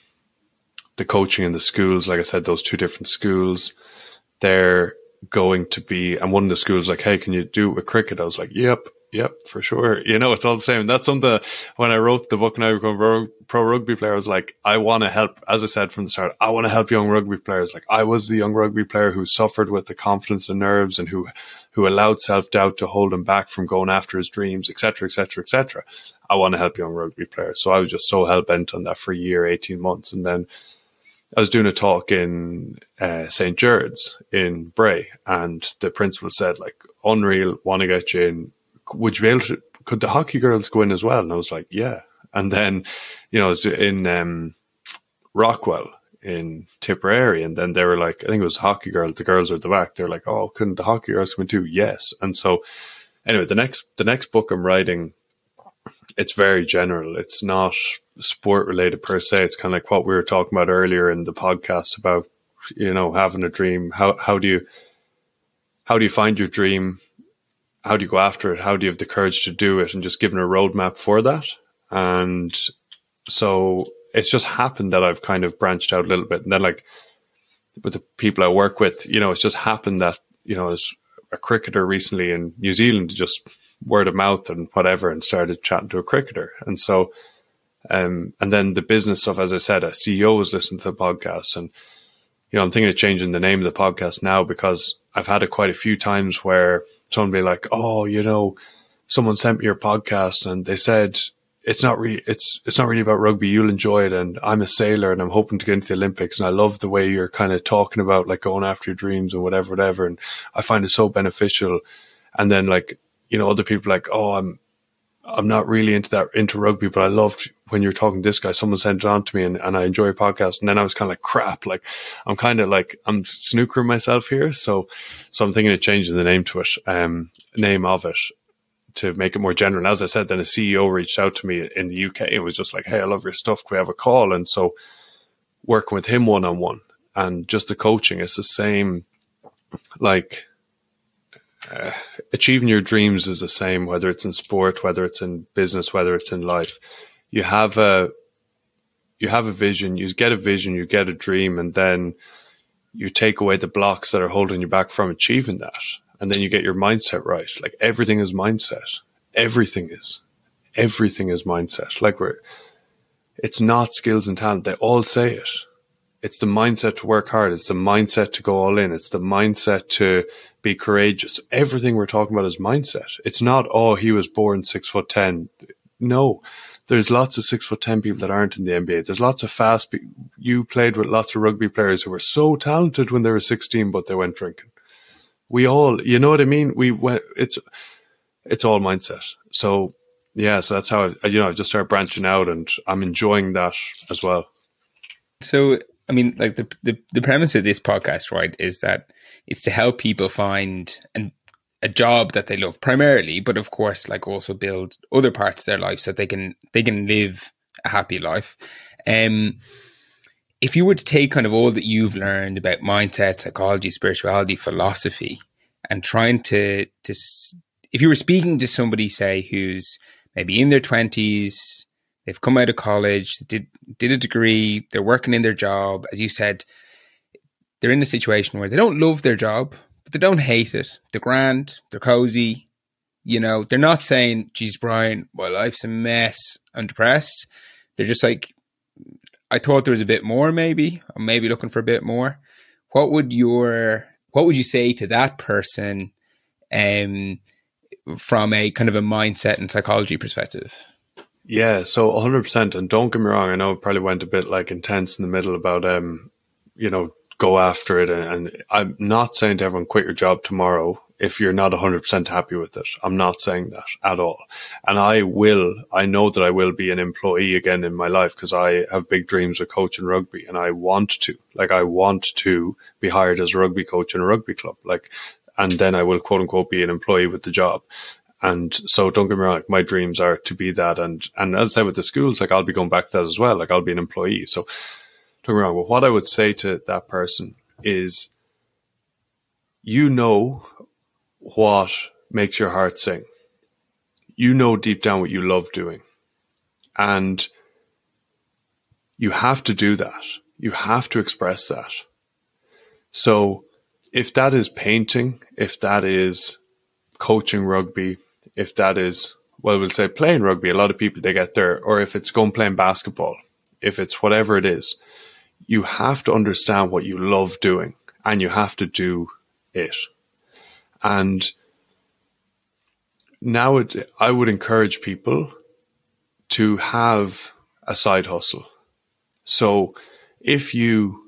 the coaching in the schools. Like I said, those two different schools, they're going to be. And one of the schools like, hey, can you do it with cricket? I was like, yep. Yep, for sure. You know, it's all the same. That's something when I wrote the book and I become pro, pro rugby player, I was like, I want to help, as I said from the start, I want to help young rugby players. Like I was the young rugby player who suffered with the confidence and nerves and who, who allowed self doubt to hold him back from going after his dreams, etc., etc., etc. I want to help young rugby players. So I was just so hell bent on that for a year, 18 months. And then I was doing a talk in uh, St. Gerard's in Bray and the principal said like, unreal, want to get you in would you be able to, could the hockey girls go in as well? And I was like, yeah. And then, you know, I was in um, Rockwell in Tipperary, and then they were like, I think it was hockey girls. The girls were at the back. They're like, oh, couldn't the hockey girls come in too? Yes. And so, anyway, the next the next book I'm writing, it's very general. It's not sport related per se. It's kind of like what we were talking about earlier in the podcast about, you know, having a dream. How how do you how do you find your dream? how do you go after it? How do you have the courage to do it? And just given a roadmap for that. And so it's just happened that I've kind of branched out a little bit. And then, like, with the people I work with, you know, it's just happened that, you know, as a cricketer recently in New Zealand, just word of mouth and whatever, and started chatting to a cricketer. And so, um, and then the business stuff, as I said, a CEO was listening to the podcast. And, you know, I'm thinking of changing the name of the podcast now because I've had it quite a few times where someone be like, "Oh, you know, someone sent me your podcast and they said it's not really it's it's not really about rugby. You'll enjoy it, and I'm a sailor and I'm hoping to get into the Olympics. And I love the way you're kind of talking about like going after your dreams and whatever, whatever. And I find it so beneficial. And then like you know, other people like, oh, I'm I'm not really into that into rugby, but I loved when you're talking to this guy. Someone sent it on to me, and, and I enjoy your podcast. And then I was kind of like, crap, like I'm kind of like I'm snookering myself here. So, so I'm thinking of changing the name to it, um, name of it, to make it more general. And as I said, then a CEO reached out to me in the UK. It was just like, hey, I love your stuff. Can we have a call? And so, working with him one on one, and just the coaching, it's the same, like uh, achieving your dreams is the same, whether it's in sport, whether it's in business, whether it's in life. You have a, you have a vision, you get a vision, you get a dream, and then you take away the blocks that are holding you back from achieving that. And then you get your mindset right. Like everything is mindset. Everything is. Everything is mindset. Like we're, it's not skills and talent. They all say it. It's the mindset to work hard. It's the mindset to go all in. It's the mindset to be courageous. Everything we're talking about is mindset. It's not, oh, he was born six foot 10. No, there's lots of six foot 10 people that aren't in the NBA. There's lots of fast, you played with lots of rugby players who were so talented when they were 16, but they went drinking. We all, you know what I mean? We went, it's, it's all mindset. So yeah, so that's how I, you know, I just started branching out and I'm enjoying that as well. So, I mean, like the, the, the premise of this podcast, right, is that it's to help people find and a job that they love primarily, but of course, like also build other parts of their life so they can they can live a happy life. Um, if you were to take kind of all that you've learned about mindset, psychology, spirituality, philosophy, and trying to to if you were speaking to somebody say who's maybe in their twenties, they've come out of college, did did a degree, they're working in their job, as you said, they're in a situation where they don't love their job, but they don't hate it. They're grand, they're cozy, You know, they're not saying, geez, Brian, my life's a mess. I'm depressed. They're just like, I thought there was a bit more, maybe. I'm maybe looking for a bit more. What would your what would you say to that person um, from a kind of a mindset and psychology perspective? Yeah, so 100%. And don't get me wrong, I know it probably went a bit like intense in the middle about, um, you know, go after it. And, and I'm not saying to everyone, quit your job tomorrow if you're not 100% happy with it. I'm not saying that at all. And I will, I know that I will be an employee again in my life because I have big dreams of coaching rugby and I want to, like, I want to be hired as a rugby coach in a rugby club. Like, and then I will quote unquote be an employee with the job. And so don't get me wrong, my dreams are to be that. And, and as I said with the schools, like I'll be going back to that as well. Like I'll be an employee. So don't wrong. But what I would say to that person is, you know what makes your heart sing. You know deep down what you love doing. And you have to do that. You have to express that. So if that is painting, if that is coaching rugby, if that is, well, we'll say playing rugby, a lot of people, they get there, or if it's going playing basketball, if it's whatever it is, you have to understand what you love doing and you have to do it. And now it, I would encourage people to have a side hustle. So if you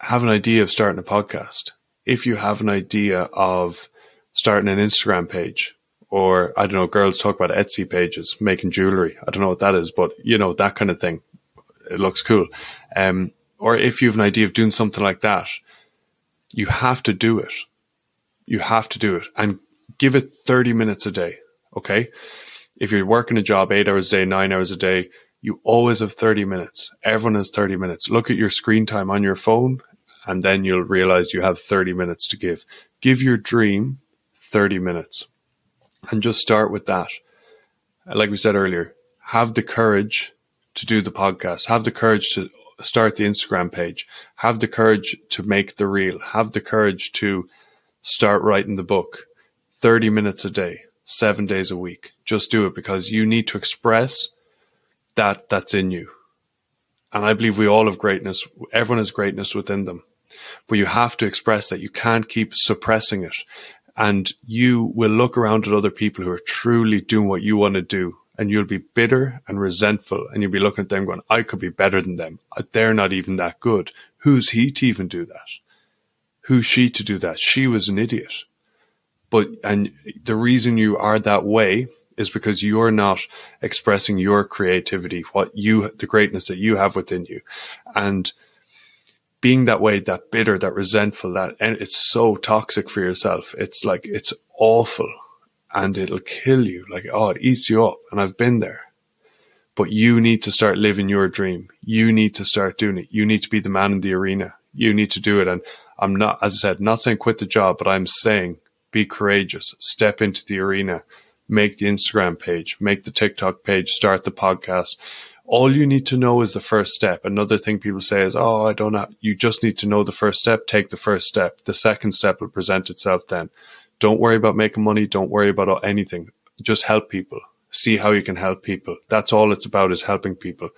have an idea of starting a podcast, if you have an idea of starting an Instagram page, or I don't know, girls talk about Etsy pages, making jewelry. I don't know what that is, but you know, that kind of thing. It looks cool. Um, or if you have an idea of doing something like that, you have to do it. You have to do it and give it 30 minutes a day. Okay. If you're working a job eight hours a day, nine hours a day, you always have 30 minutes. Everyone has 30 minutes. Look at your screen time on your phone and then you'll realize you have 30 minutes to give. Give your dream 30 minutes and just start with that. Like we said earlier, have the courage to do the podcast, have the courage to start the Instagram page, have the courage to make the reel, have the courage to start writing the book 30 minutes a day, seven days a week. Just do it because you need to express that that's in you. And I believe we all have greatness. Everyone has greatness within them, but you have to express that. You can't keep suppressing it. And you will look around at other people who are truly doing what you want to do and you'll be bitter and resentful and you'll be looking at them going, I could be better than them. They're not even that good. Who's he to even do that? Who's she to do that? She was an idiot. But, and the reason you are that way is because you're not expressing your creativity, what you, the greatness that you have within you. And being that way, that bitter, that resentful, that, and it's so toxic for yourself. It's like, it's awful and it'll kill you. Like, oh, it eats you up. And I've been there. But you need to start living your dream. You need to start doing it. You need to be the man in the arena. You need to do it. And I'm not, as I said, not saying quit the job, but I'm saying be courageous, step into the arena, make the Instagram page, make the TikTok page, start the podcast. All you need to know is the first step. Another thing people say is, Oh, I don't know. You just need to know the first step. Take the first step. The second step will present itself then. Don't worry about making money. Don't worry about anything. Just help people. See how you can help people. That's all it's about is helping people.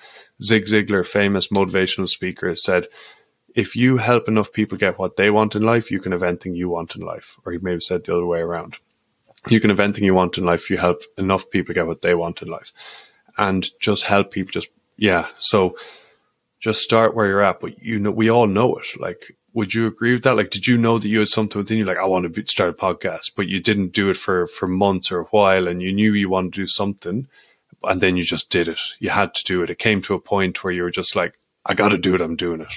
Zig Ziglar, famous motivational speaker, said, if you help enough people get what they want in life, you can have anything you want in life. Or he may have said the other way around. You can have anything you want in life. You help enough people get what they want in life and just help people. Just, yeah. So just start where you're at. But you know, we all know it. Like, would you agree with that? Like, did you know that you had something within you? Like, I want to start a podcast, but you didn't do it for, for months or a while and you knew you wanted to do something and then you just did it. You had to do it. It came to a point where you were just like, I got to do it. I'm doing it.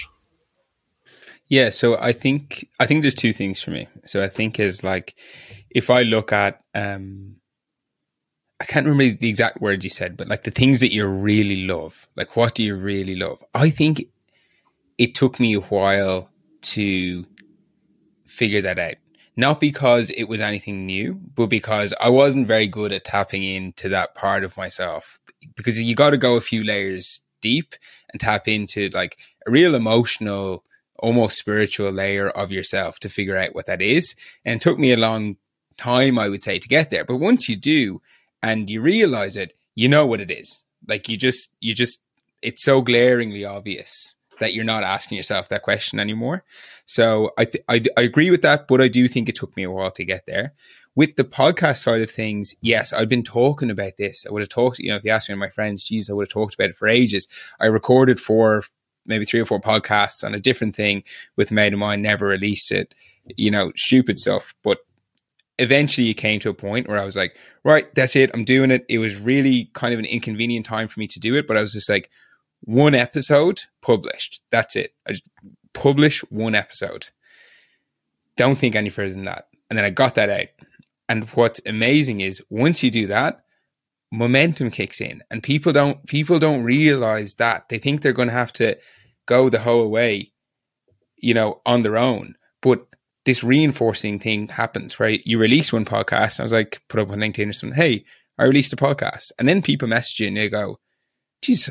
Yeah, so I think I think there's two things for me. So I think is like if I look at um I can't remember the exact words you said, but like the things that you really love, like what do you really love? I think it took me a while to figure that out. Not because it was anything new, but because I wasn't very good at tapping into that part of myself. Because you got to go a few layers deep and tap into like a real emotional almost spiritual layer of yourself to figure out what that is. And took me a long time, I would say, to get there. But once you do and you realize it, you know what it is. Like you just, you just, it's so glaringly obvious that you're not asking yourself that question anymore. So I, th- I, I agree with that, but I do think it took me a while to get there. With the podcast side of things, yes, I've been talking about this. I would have talked, you know, if you asked me my friends, geez, I would have talked about it for ages. I recorded for maybe three or four podcasts on a different thing with a mate of mine, never released it, you know, stupid stuff. But eventually it came to a point where I was like, right, that's it. I'm doing it. It was really kind of an inconvenient time for me to do it, but I was just like, one episode published. That's it. I just publish one episode. Don't think any further than that. And then I got that out. And what's amazing is once you do that, momentum kicks in and people don't people don't realize that. They think they're going to have to go the whole way, you know, on their own. But this reinforcing thing happens, right? You release one podcast. I was like, put up on LinkedIn or something. Hey, I released a podcast. And then people message you and they go, geez,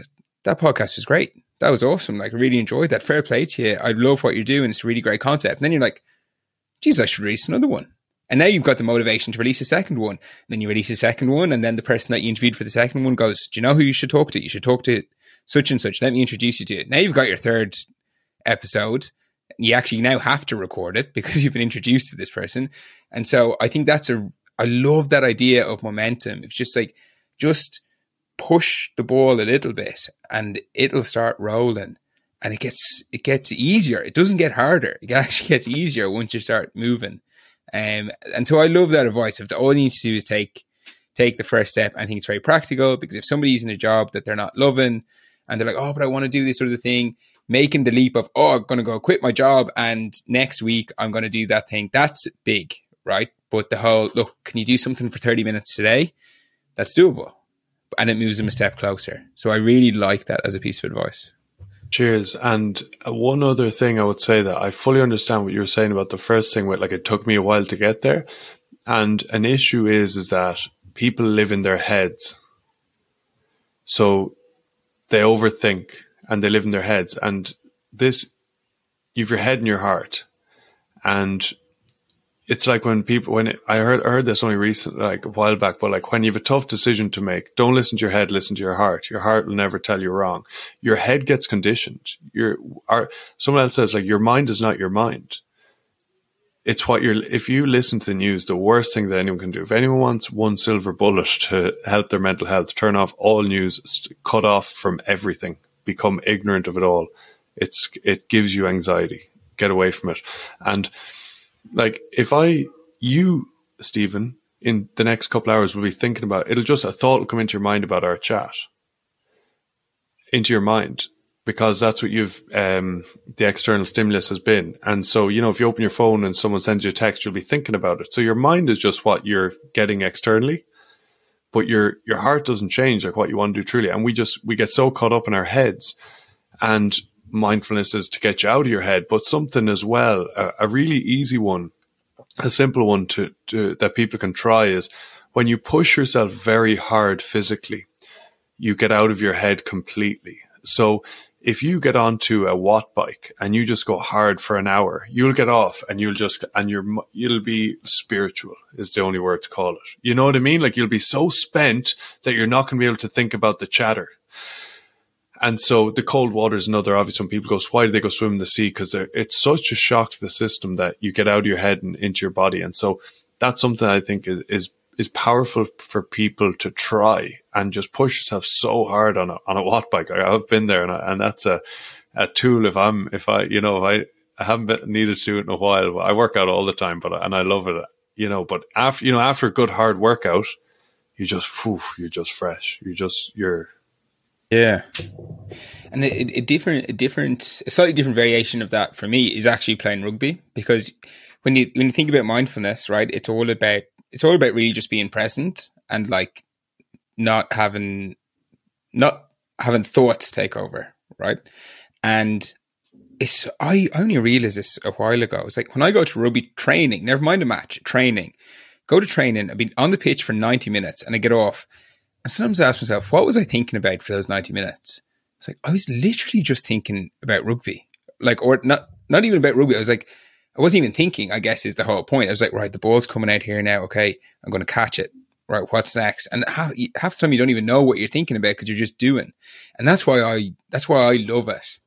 that podcast was great. That was awesome. Like, really enjoyed that. Fair play to you. I love what you're doing. It's a really great concept. And then you're like, geez, I should release another one. And now you've got the motivation to release a second one. And then you release a second one. And then the person that you interviewed for the second one goes, Do you know who you should talk to? You should talk to such and such. Let me introduce you to it. Now you've got your third episode. You actually now have to record it because <laughs> you've been introduced to this person. And so I think that's a, I love that idea of momentum. It's just like, just push the ball a little bit and it'll start rolling. And it gets it gets easier. It doesn't get harder. It <laughs> actually gets easier once you start moving. Um, and so i love that advice if all you need to do is take take the first step. I think it's very practical because if somebody's in a job that they're not loving and they're like oh but i want to do this sort of thing making the leap of oh i'm going to go quit my job and next week i'm going to do that thing that's big right? But the whole look can you do something for 30 minutes today? That's doable and it moves them a step closer. So I really like that as a piece of advice. Cheers. And one other thing I would say that I fully understand what you were saying about the first thing with like it took me a while to get there. And an issue is is that people live in their heads. So they overthink and they live in their heads. And this you've your head and your heart. And it's like when people when it, I heard heard this only recent like a while back, but like when you have a tough decision to make, don't listen to your head, listen to your heart. Your heart will never tell you wrong. Your head gets conditioned. Your our someone else says like your mind is not your mind. It's what you're. If you listen to the news, the worst thing that anyone can do. If anyone wants one silver bullet <laughs> to help their mental health, turn off all news, cut off from everything, become ignorant of it all. It's it gives you anxiety. Get away from it, and like if I, you, Stephen, in the next couple hours will be thinking about it'll just a thought will come into your mind about our chat. Into your mind. Because that's what you've um, the external stimulus has been. And so you know if you open your phone and someone sends you a text you'll be thinking about it. So your mind is just what you're getting externally. But your your heart doesn't change like what you want to do truly. And we just we get so caught up in our heads. And mindfulness is to get you out of your head, but something as well, a, a really easy one, a simple one to, to, that people can try is when you push yourself very hard physically, you get out of your head completely. So if you get onto a watt bike and you just go hard for an hour, you'll get off and you'll just and you're you'll be spiritual is the only word to call it. You know what I mean? Like you'll be so spent that you're not going to be able to think about the chatter. And so the cold water is another obvious one. People go, why do they go swim in the sea? Because it's such a shock to the system that you get out of your head and into your body. And so that's something I think is, is, is powerful for people to try and just push yourself so hard on a, on a watt bike. I, have been there and, I, and that's a, a tool if I'm, if I, you know, I, I haven't been, needed to in a while. I work out all the time, but, and I love it, you know, but after, you know, after a good hard workout, you just, whew, you're just fresh. You just, you're, yeah, and a, a, different, a different, a slightly different variation of that for me is actually playing rugby because when you when you think about mindfulness, right, it's all about it's all about really just being present and like not having not having thoughts take over, right? And it's I only realized this a while ago. It's like when I go to rugby training, never mind a match, training, go to training, I've been on the pitch for ninety minutes and I get off and sometimes ask myself, what was I thinking about for those 90 minutes? It's like, I was literally just thinking about rugby. Like, or not, not even about rugby. I was like, I wasn't even thinking, I guess is the whole point. I was like, right, the ball's coming out here now. Okay. I'm going to catch it. Right. What's next? And half, half the time you don't even know what you're thinking about because you're just doing. And that's why I, that's why I love it.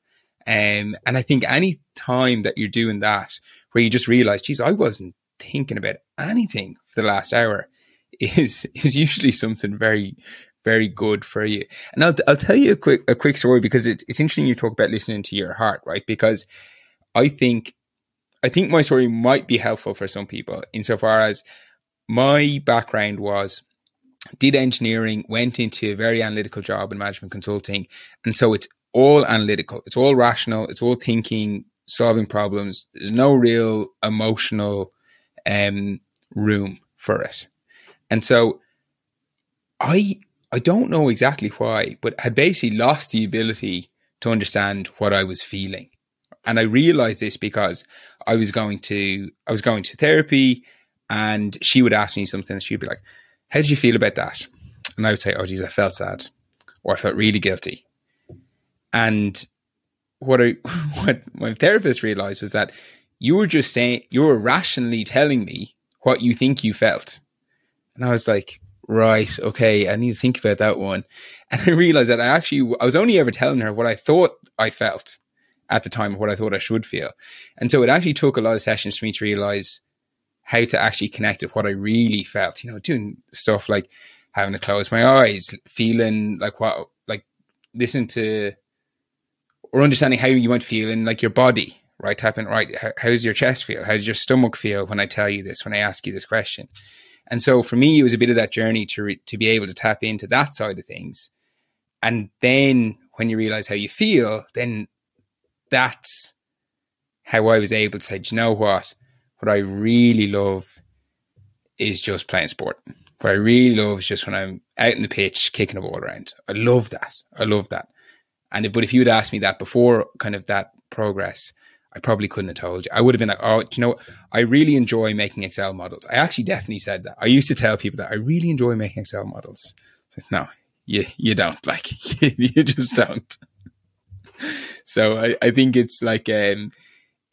Um, and I think any time that you're doing that, where you just realize, geez, I wasn't thinking about anything for the last hour is, is usually something very, very good for you. And I'll, I'll tell you a quick, a quick story because it's, it's interesting you talk about listening to your heart, right? Because I think, I think my story might be helpful for some people insofar as my background was did engineering, went into a very analytical job in management consulting. And so it's all analytical. It's all rational. It's all thinking, solving problems. There's no real emotional um, room for it. And so I I don't know exactly why, but I basically lost the ability to understand what I was feeling. And I realized this because I was going to I was going to therapy and she would ask me something and she'd be like, How did you feel about that? And I would say, Oh geez, I felt sad. Or I felt really guilty. And what I <laughs> what my therapist realized was that you were just saying you were rationally telling me what you think you felt. And I was like, right, okay, I need to think about that one. <laughs> And I realized that I actually, I was only ever telling her what I thought I felt at the time, what I thought I should feel. And so it actually took a lot of sessions for me to realize how to actually connect with what I really felt, you know, doing stuff like having to close my eyes, feeling like what, like listen to, or understanding how you might feel in like your body, right? Tapping, right. How, how's your chest feel? How does your stomach feel when I tell you this, when I ask you this question? And so for me, it was a bit of that journey to re- to be able to tap into that side of things. And then when you realize how you feel, then that's how I was able to say, you know what? What I really love is just playing sport. What I really love is just when I'm out in the pitch kicking a ball around. I love that. I love that. And but if you had asked me that before kind of that progress, I probably couldn't have told you. I would have been like, oh, you know, I really enjoy making Excel models. I actually definitely said that. I used to tell people that I really enjoy making Excel models. No, you you don't. <laughs> Like <laughs> you just don't. so I, I think it's like um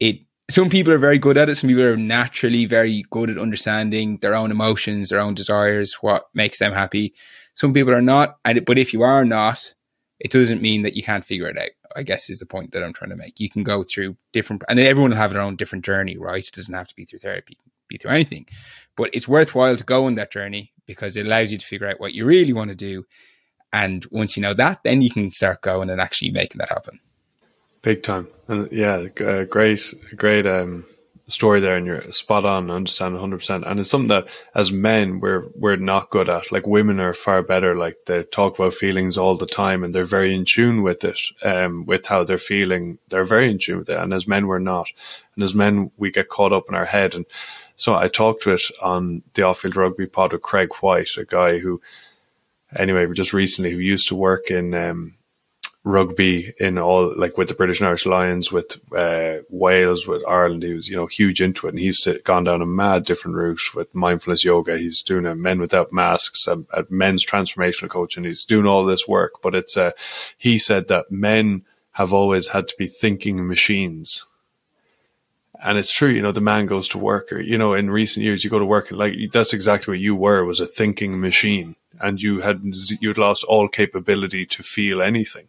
it some people are very good at it. Some people are naturally very good at understanding their own emotions, their own desires, what makes them happy. Some people are not. And but if you are not, it doesn't mean that you can't figure it out. I guess is the point that I'm trying to make. You can go through different, and everyone will have their own different journey, right? It doesn't have to be through therapy, be through anything, but it's worthwhile to go on that journey because it allows you to figure out what you really want to do. And once you know that, then you can start going and actually making that happen. Big time, and yeah, uh, great, great um, story there and you're spot on understand 100% and it's something that as men we're we're not good at. Like women are far better. Like they talk about feelings all the time and they're very in tune with it um with how they're feeling. They're very in tune with it. And as men we're not. And as men we get caught up in our head. And so I talked to it on the off-field rugby pod with Craig White a guy who anyway just recently who used to work in um rugby in all like with the British and Irish Lions, with uh, Wales, with Ireland. He was you know huge into it, and he's gone down a mad different route with mindfulness yoga. He's doing a Men Without Masks, a, a men's transformational coach, and he's doing all this work. But it's uh, he said that men have always had to be thinking machines. And it's true, you know, the man goes to work or, you know, in recent years, you go to work and like, that's exactly what you were, was a thinking machine and you had, you'd lost all capability to feel anything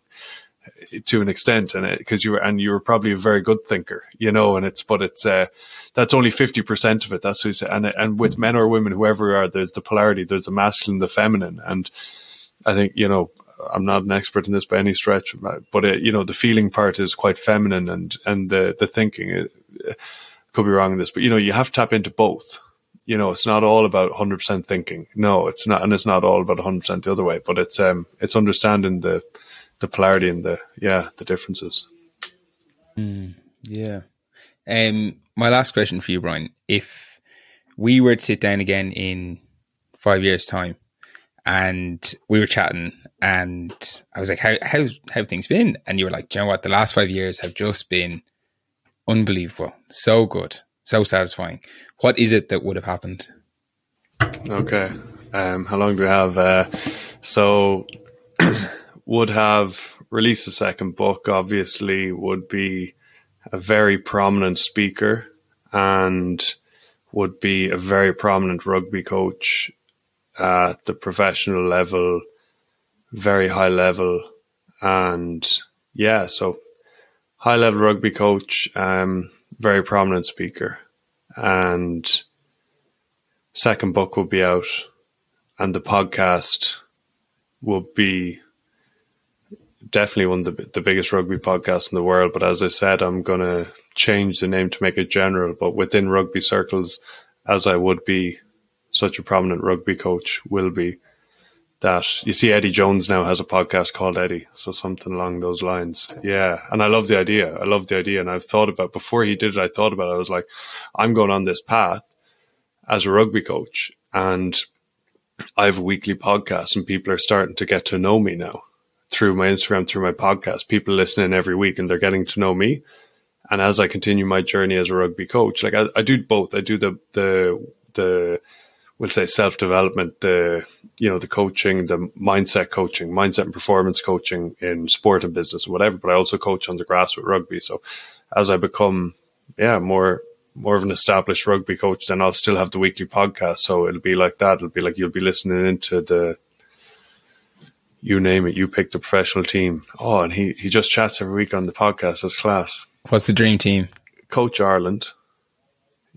to an extent, and because you were and you were probably a very good thinker, you know. And it's but it's uh, that's only fifty percent of it. That's what and and with men or women, whoever you are, there's the polarity. There's the masculine, the feminine, and I think you know I'm not an expert in this by any stretch, but uh, you know the feeling part is quite feminine, and and the the thinking uh, could be wrong in this, but you know you have to tap into both. You know, it's not all about 100% thinking. No, it's not, and it's not all about 100% the other way. But it's um, it's understanding the the polarity and the yeah the differences. Mm, yeah. Um, my last question for you, Brian. If we were to sit down again in five years' time, and we were chatting, and I was like, "How how how things been?" And you were like, "Do you know what? The last five years have just been unbelievable, so good, so satisfying." What is it that would have happened? Okay. Um, how long do we have? Uh, so <clears throat> would have released a second book, obviously, would be a very prominent speaker and would be a very prominent rugby coach at the professional level, very high level, and yeah, so high level rugby coach, um, very prominent speaker, and second book will be out, and the podcast will be definitely one of the, the biggest rugby podcasts in the world. But as I said, I'm going to change the name to make it general. But within rugby circles, as I would be such a prominent rugby coach, will be that you see Eddie Jones now has a podcast called Eddie. So something along those lines. Yeah. And I love the idea. I love the idea. And I've thought about before he did it, I thought about it. I was like, I'm going on this path as a rugby coach and I have a weekly podcast and people are starting to get to know me now through my Instagram, through my podcast. People listening every week and they're getting to know me. And as I continue my journey as a rugby coach, like I, I do both. I do the the the we'll say self development, the you know the coaching, the mindset coaching, mindset and performance coaching in sport and business and whatever. But I also coach on the grass with rugby. So as I become yeah more more of an established rugby coach, then I'll still have the weekly podcast. So it'll be like that. It'll be like you'll be listening into the you name it, you pick the professional team. Oh, and he, he just chats every week on the podcast. That's class. What's the dream team? Coach Ireland.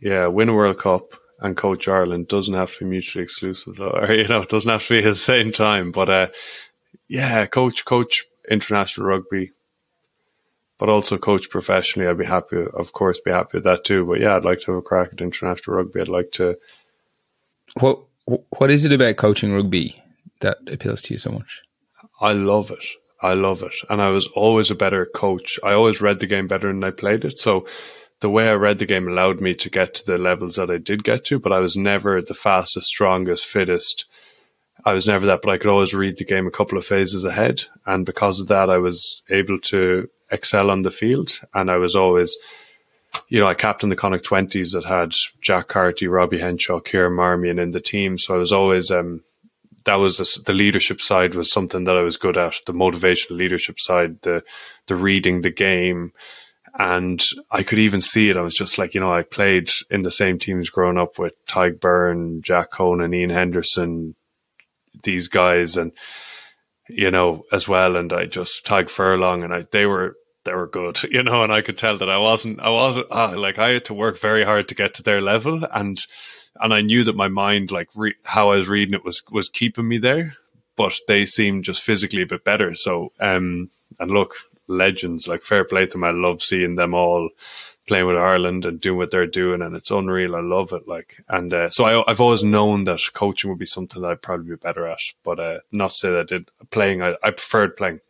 Yeah, win a World Cup and coach Ireland doesn't have to be mutually exclusive though. Or, <laughs> you know, it doesn't have to be at the same time. But uh, yeah, coach coach international rugby. But also coach professionally, I'd be happy, of course, be happy with that too. But yeah, I'd like to have a crack at international rugby. I'd like to. What What is it about coaching rugby that appeals to you so much? I love it. I love it. And I was always a better coach. I always read the game better than I played it. So the way I read the game allowed me to get to the levels that I did get to, but I was never the fastest, strongest, fittest. I was never that, but I could always read the game a couple of phases ahead. And because of that, I was able to excel on the field. And I was always, you know, I captained the Connacht 20s that had Jack Carty, Robbie Henshaw, Kieran Marmion in the team. So I was always, um, that was a, the leadership side was something that I was good at. The motivational leadership side, the the reading the game, and I could even see it. I was just like, you know, I played in the same teams growing up with Tadhg Beirne, Jack Conan, Iain Henderson, these guys, and you know as well. And I just Tadhg Furlong, and I they were they were good, <laughs> you know, and I could tell that I wasn't I wasn't ah, like I had to work very hard to get to their level and and I knew that my mind, like re- how I was reading it, was was keeping me there. But they seemed just physically a bit better. So, um, and look, legends like fair play to them. I love seeing them all playing with Ireland and doing what they're doing, and it's unreal. I love it. Like, and uh, so I, have always known that coaching would be something that I'd probably be better at, but uh, not to say that I did playing. I, I preferred playing.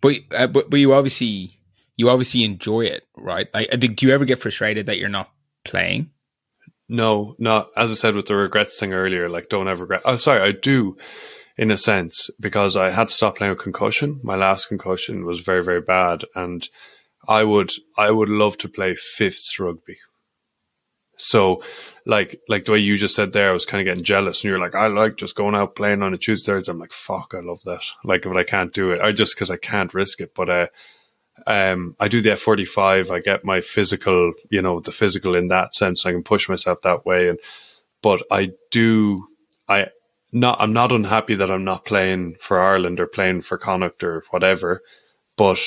But, uh, but but you obviously you obviously enjoy it, right? Like, do you ever get frustrated that you're not playing? No, not as I said with the regrets thing earlier. Like, don't ever regret. Oh, sorry, I do, in a sense, because I had to stop playing with concussion. My last concussion was very, very bad, and I would, I would love to play fifths rugby. So, like, like the way you just said there, I was kind of getting jealous, and you're like, I like just going out playing on a Tuesday. I'm like, fuck, I love that. Like, but I can't do it. I just because I can't risk it. But uh, um, I do the F45. I get my physical, you know, the physical in that sense. I can push myself that way. And, but I do, I, not, I'm not unhappy that I'm not playing for Ireland or playing for Connacht or whatever, but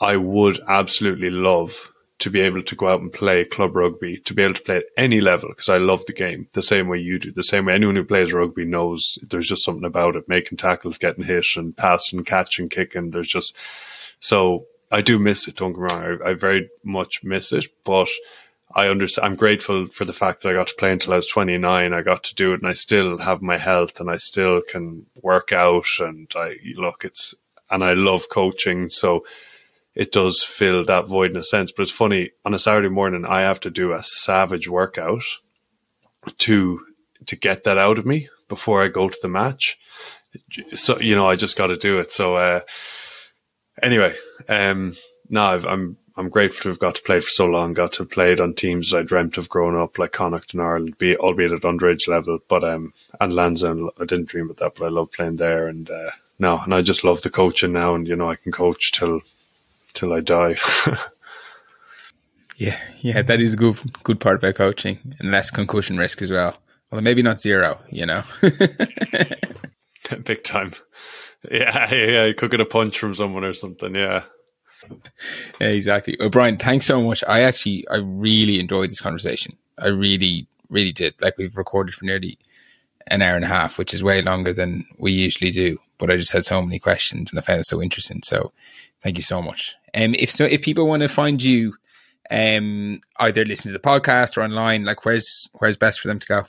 I would absolutely love to be able to go out and play club rugby, to be able to play at any level, because I love the game the same way you do. The same way anyone who plays rugby knows there's just something about it, making tackles, getting hit and passing, catching, kicking. There's just, so I do miss it. Don't get me wrong. I, I very much miss it, but I understand. I'm grateful for the fact that I got to play until I was 29. I got to do it, and I still have my health, and I still can work out. And I look, it's and I love coaching, so it does fill that void in a sense. But it's funny on a Saturday morning, I have to do a savage workout to to get that out of me before I go to the match. So you know, I just got to do it. So. uh anyway, um, no, i am I'm, grateful to have got to play for so long. Got to play it on teams that I dreamt of growing up, like Connacht and Ireland, be albeit at underage level. But um, and Lansdowne, I didn't dream of that, but I love playing there. And uh, no, and I just love the coaching now, and you know I can coach till till I die. <laughs> Yeah, yeah, that is a good good part about coaching, and less concussion risk as well. Well, maybe not zero, you know. <laughs> <laughs> Big time. Yeah, yeah, you could get a punch from someone or something. Yeah. Exactly. Well, Brian, thanks so much. I actually, I really enjoyed this conversation. I really, really did. Like we've recorded for nearly an hour and a half, which is way longer than we usually do. But I just had so many questions and I found it so interesting. So thank you so much. And um, if so, if people want to find you, um, either listen to the podcast or online, like where's where's best for them to go?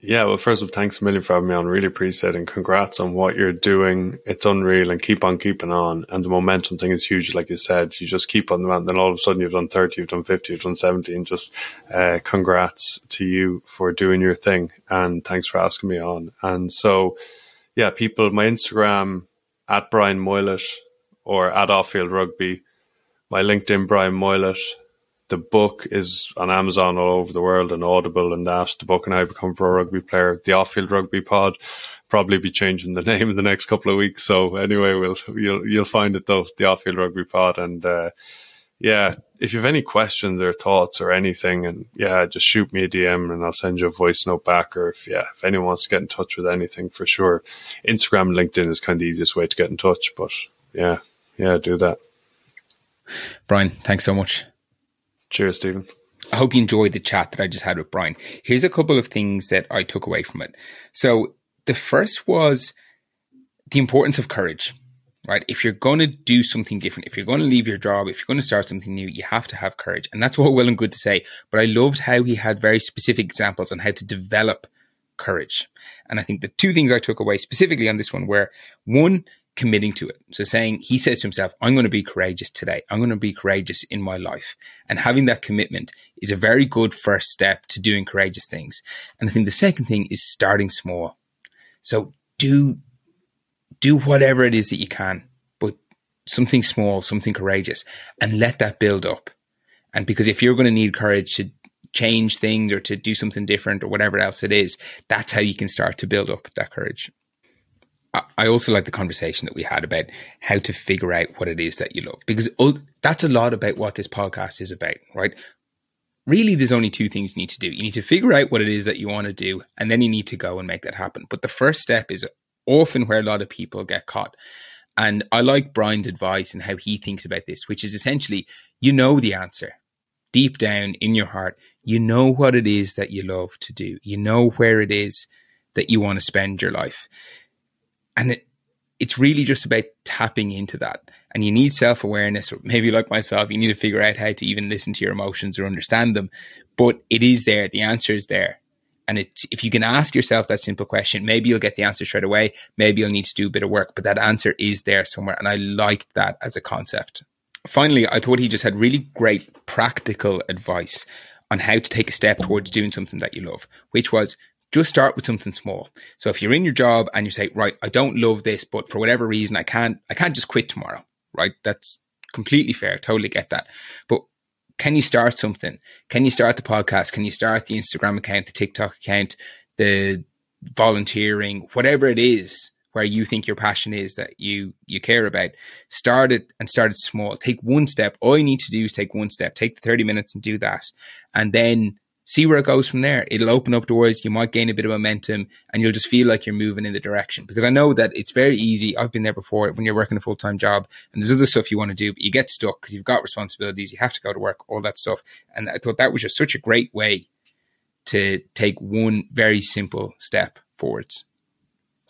Yeah, well, first of all, thanks a million for having me on. Really appreciate it. And congrats on what you're doing. It's unreal and keep on keeping on. And the momentum thing is huge. Like you said, you just keep on the and then all of a sudden you've done 30, you've done 50, you've done 70. And just uh, congrats to you for doing your thing. And thanks for asking me on. And so, yeah, people, my Instagram at Brian Moylett or at Offfield Rugby, my LinkedIn, Brian Moylett the book is on Amazon all over the world and Audible and that. The book and I become pro rugby player. The off field rugby pod probably be changing the <laughs> name in the next couple of weeks. So anyway, we'll you'll you'll find it though, the off field rugby pod. And uh, yeah, if you have any questions or thoughts or anything, and yeah, just shoot me a DM and I'll send you a voice note back. Or if yeah, if anyone wants to get in touch with anything for sure, Instagram, LinkedIn is kind of the easiest way to get in touch. But yeah, yeah, do that. Brian, thanks so much. Cheers, Stephen. I hope you enjoyed the chat that I just had with Brian. Here's a couple of things that I took away from it. So, the first was the importance of courage, right? If you're going to do something different, if you're going to leave your job, if you're going to start something new, you have to have courage. And that's all well and good to say. But I loved how he had very specific examples on how to develop courage. And I think the two things I took away specifically on this one were one, committing to it. So saying, he says to himself, I'm going to be courageous today. I'm going to be courageous in my life. And having that commitment is a very good first step to doing courageous things. And I think the second thing is starting small. So do, do whatever it is that you can, but something small, something courageous and let that build up. And because if you're going to need courage to change things or to do something different or whatever else it is, that's how you can start to build up that courage. I also like the conversation that we had about how to figure out what it is that you love, because that's a lot about what this podcast is about, right? Really, there's only two things you need to do. You need to figure out what it is that you want to do, and then you need to go and make that happen. But the first step is often where a lot of people get caught. And I like Brian's advice and how he thinks about this, which is essentially you know the answer deep down in your heart. You know what it is that you love to do, you know where it is that you want to spend your life and it, it's really just about tapping into that. And you need self awareness, or maybe like myself, you need to figure out how to even listen to your emotions or understand them. But it is there. The answer is there. And it's, if you can ask yourself that simple question, maybe you'll get the answer straight away. Maybe you'll need to do a bit of work, but that answer is there somewhere. And I liked that as a concept. Finally, I thought he just had really great practical advice on how to take a step towards doing something that you love, which was just start with something small. So if you're in your job and you say, right, I don't love this, but for whatever reason, I can't, I can't just quit tomorrow, right? That's completely fair. Totally get that. But can you start something? Can you start the podcast? Can you start the Instagram account, the TikTok account, the volunteering, whatever it is where you think your passion is that you you care about? Start it and start it small. Take one step. All you need to do is take one step. Take the 30 minutes and do that. And then see where it goes from there. It'll open up doors. You might gain a bit of momentum and you'll just feel like you're moving in the direction. Because I know that it's very easy. I've been there before when you're working a full time job and there's other stuff you want to do, but you get stuck because you've got responsibilities. You have to go to work, all that stuff. And I thought that was just such a great way to take one very simple step forwards.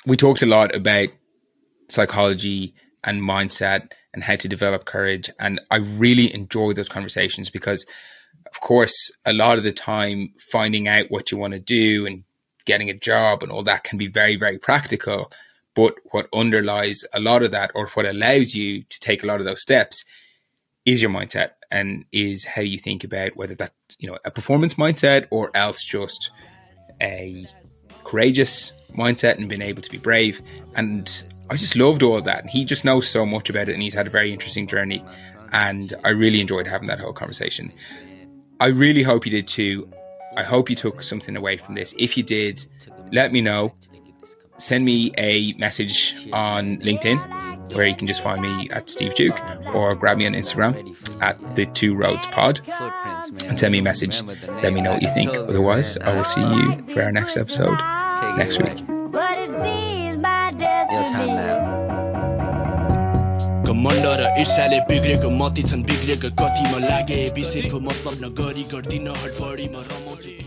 We talked a lot about psychology and mindset and how to develop courage. And I really enjoy those conversations because of course, a lot of the time, finding out what you want to do and getting a job and all that can be very, very practical. But what underlies a lot of that, or what allows you to take a lot of those steps, is your mindset and is how you think about whether that's you know a performance mindset or else just a courageous mindset and being able to be brave. And I just loved all that. And he just knows so much about it, and he's had a very interesting journey. And I really enjoyed having that whole conversation. I really hope you did too. I hope you took something away from this. If you did, let me know. Send me a message on LinkedIn where you can just find me at Steve Duke or grab me on Instagram at the Two Roads Pod and send me a message. Let me know what you think. Otherwise, I will see you for our next episode next week. Your time now. घमण्ड र ईर्ष्याले बिग्रेको मती छन् बिग्रेको कतिमा लागे विषयको मतलब नगरी गर्दिन किनकि खुसी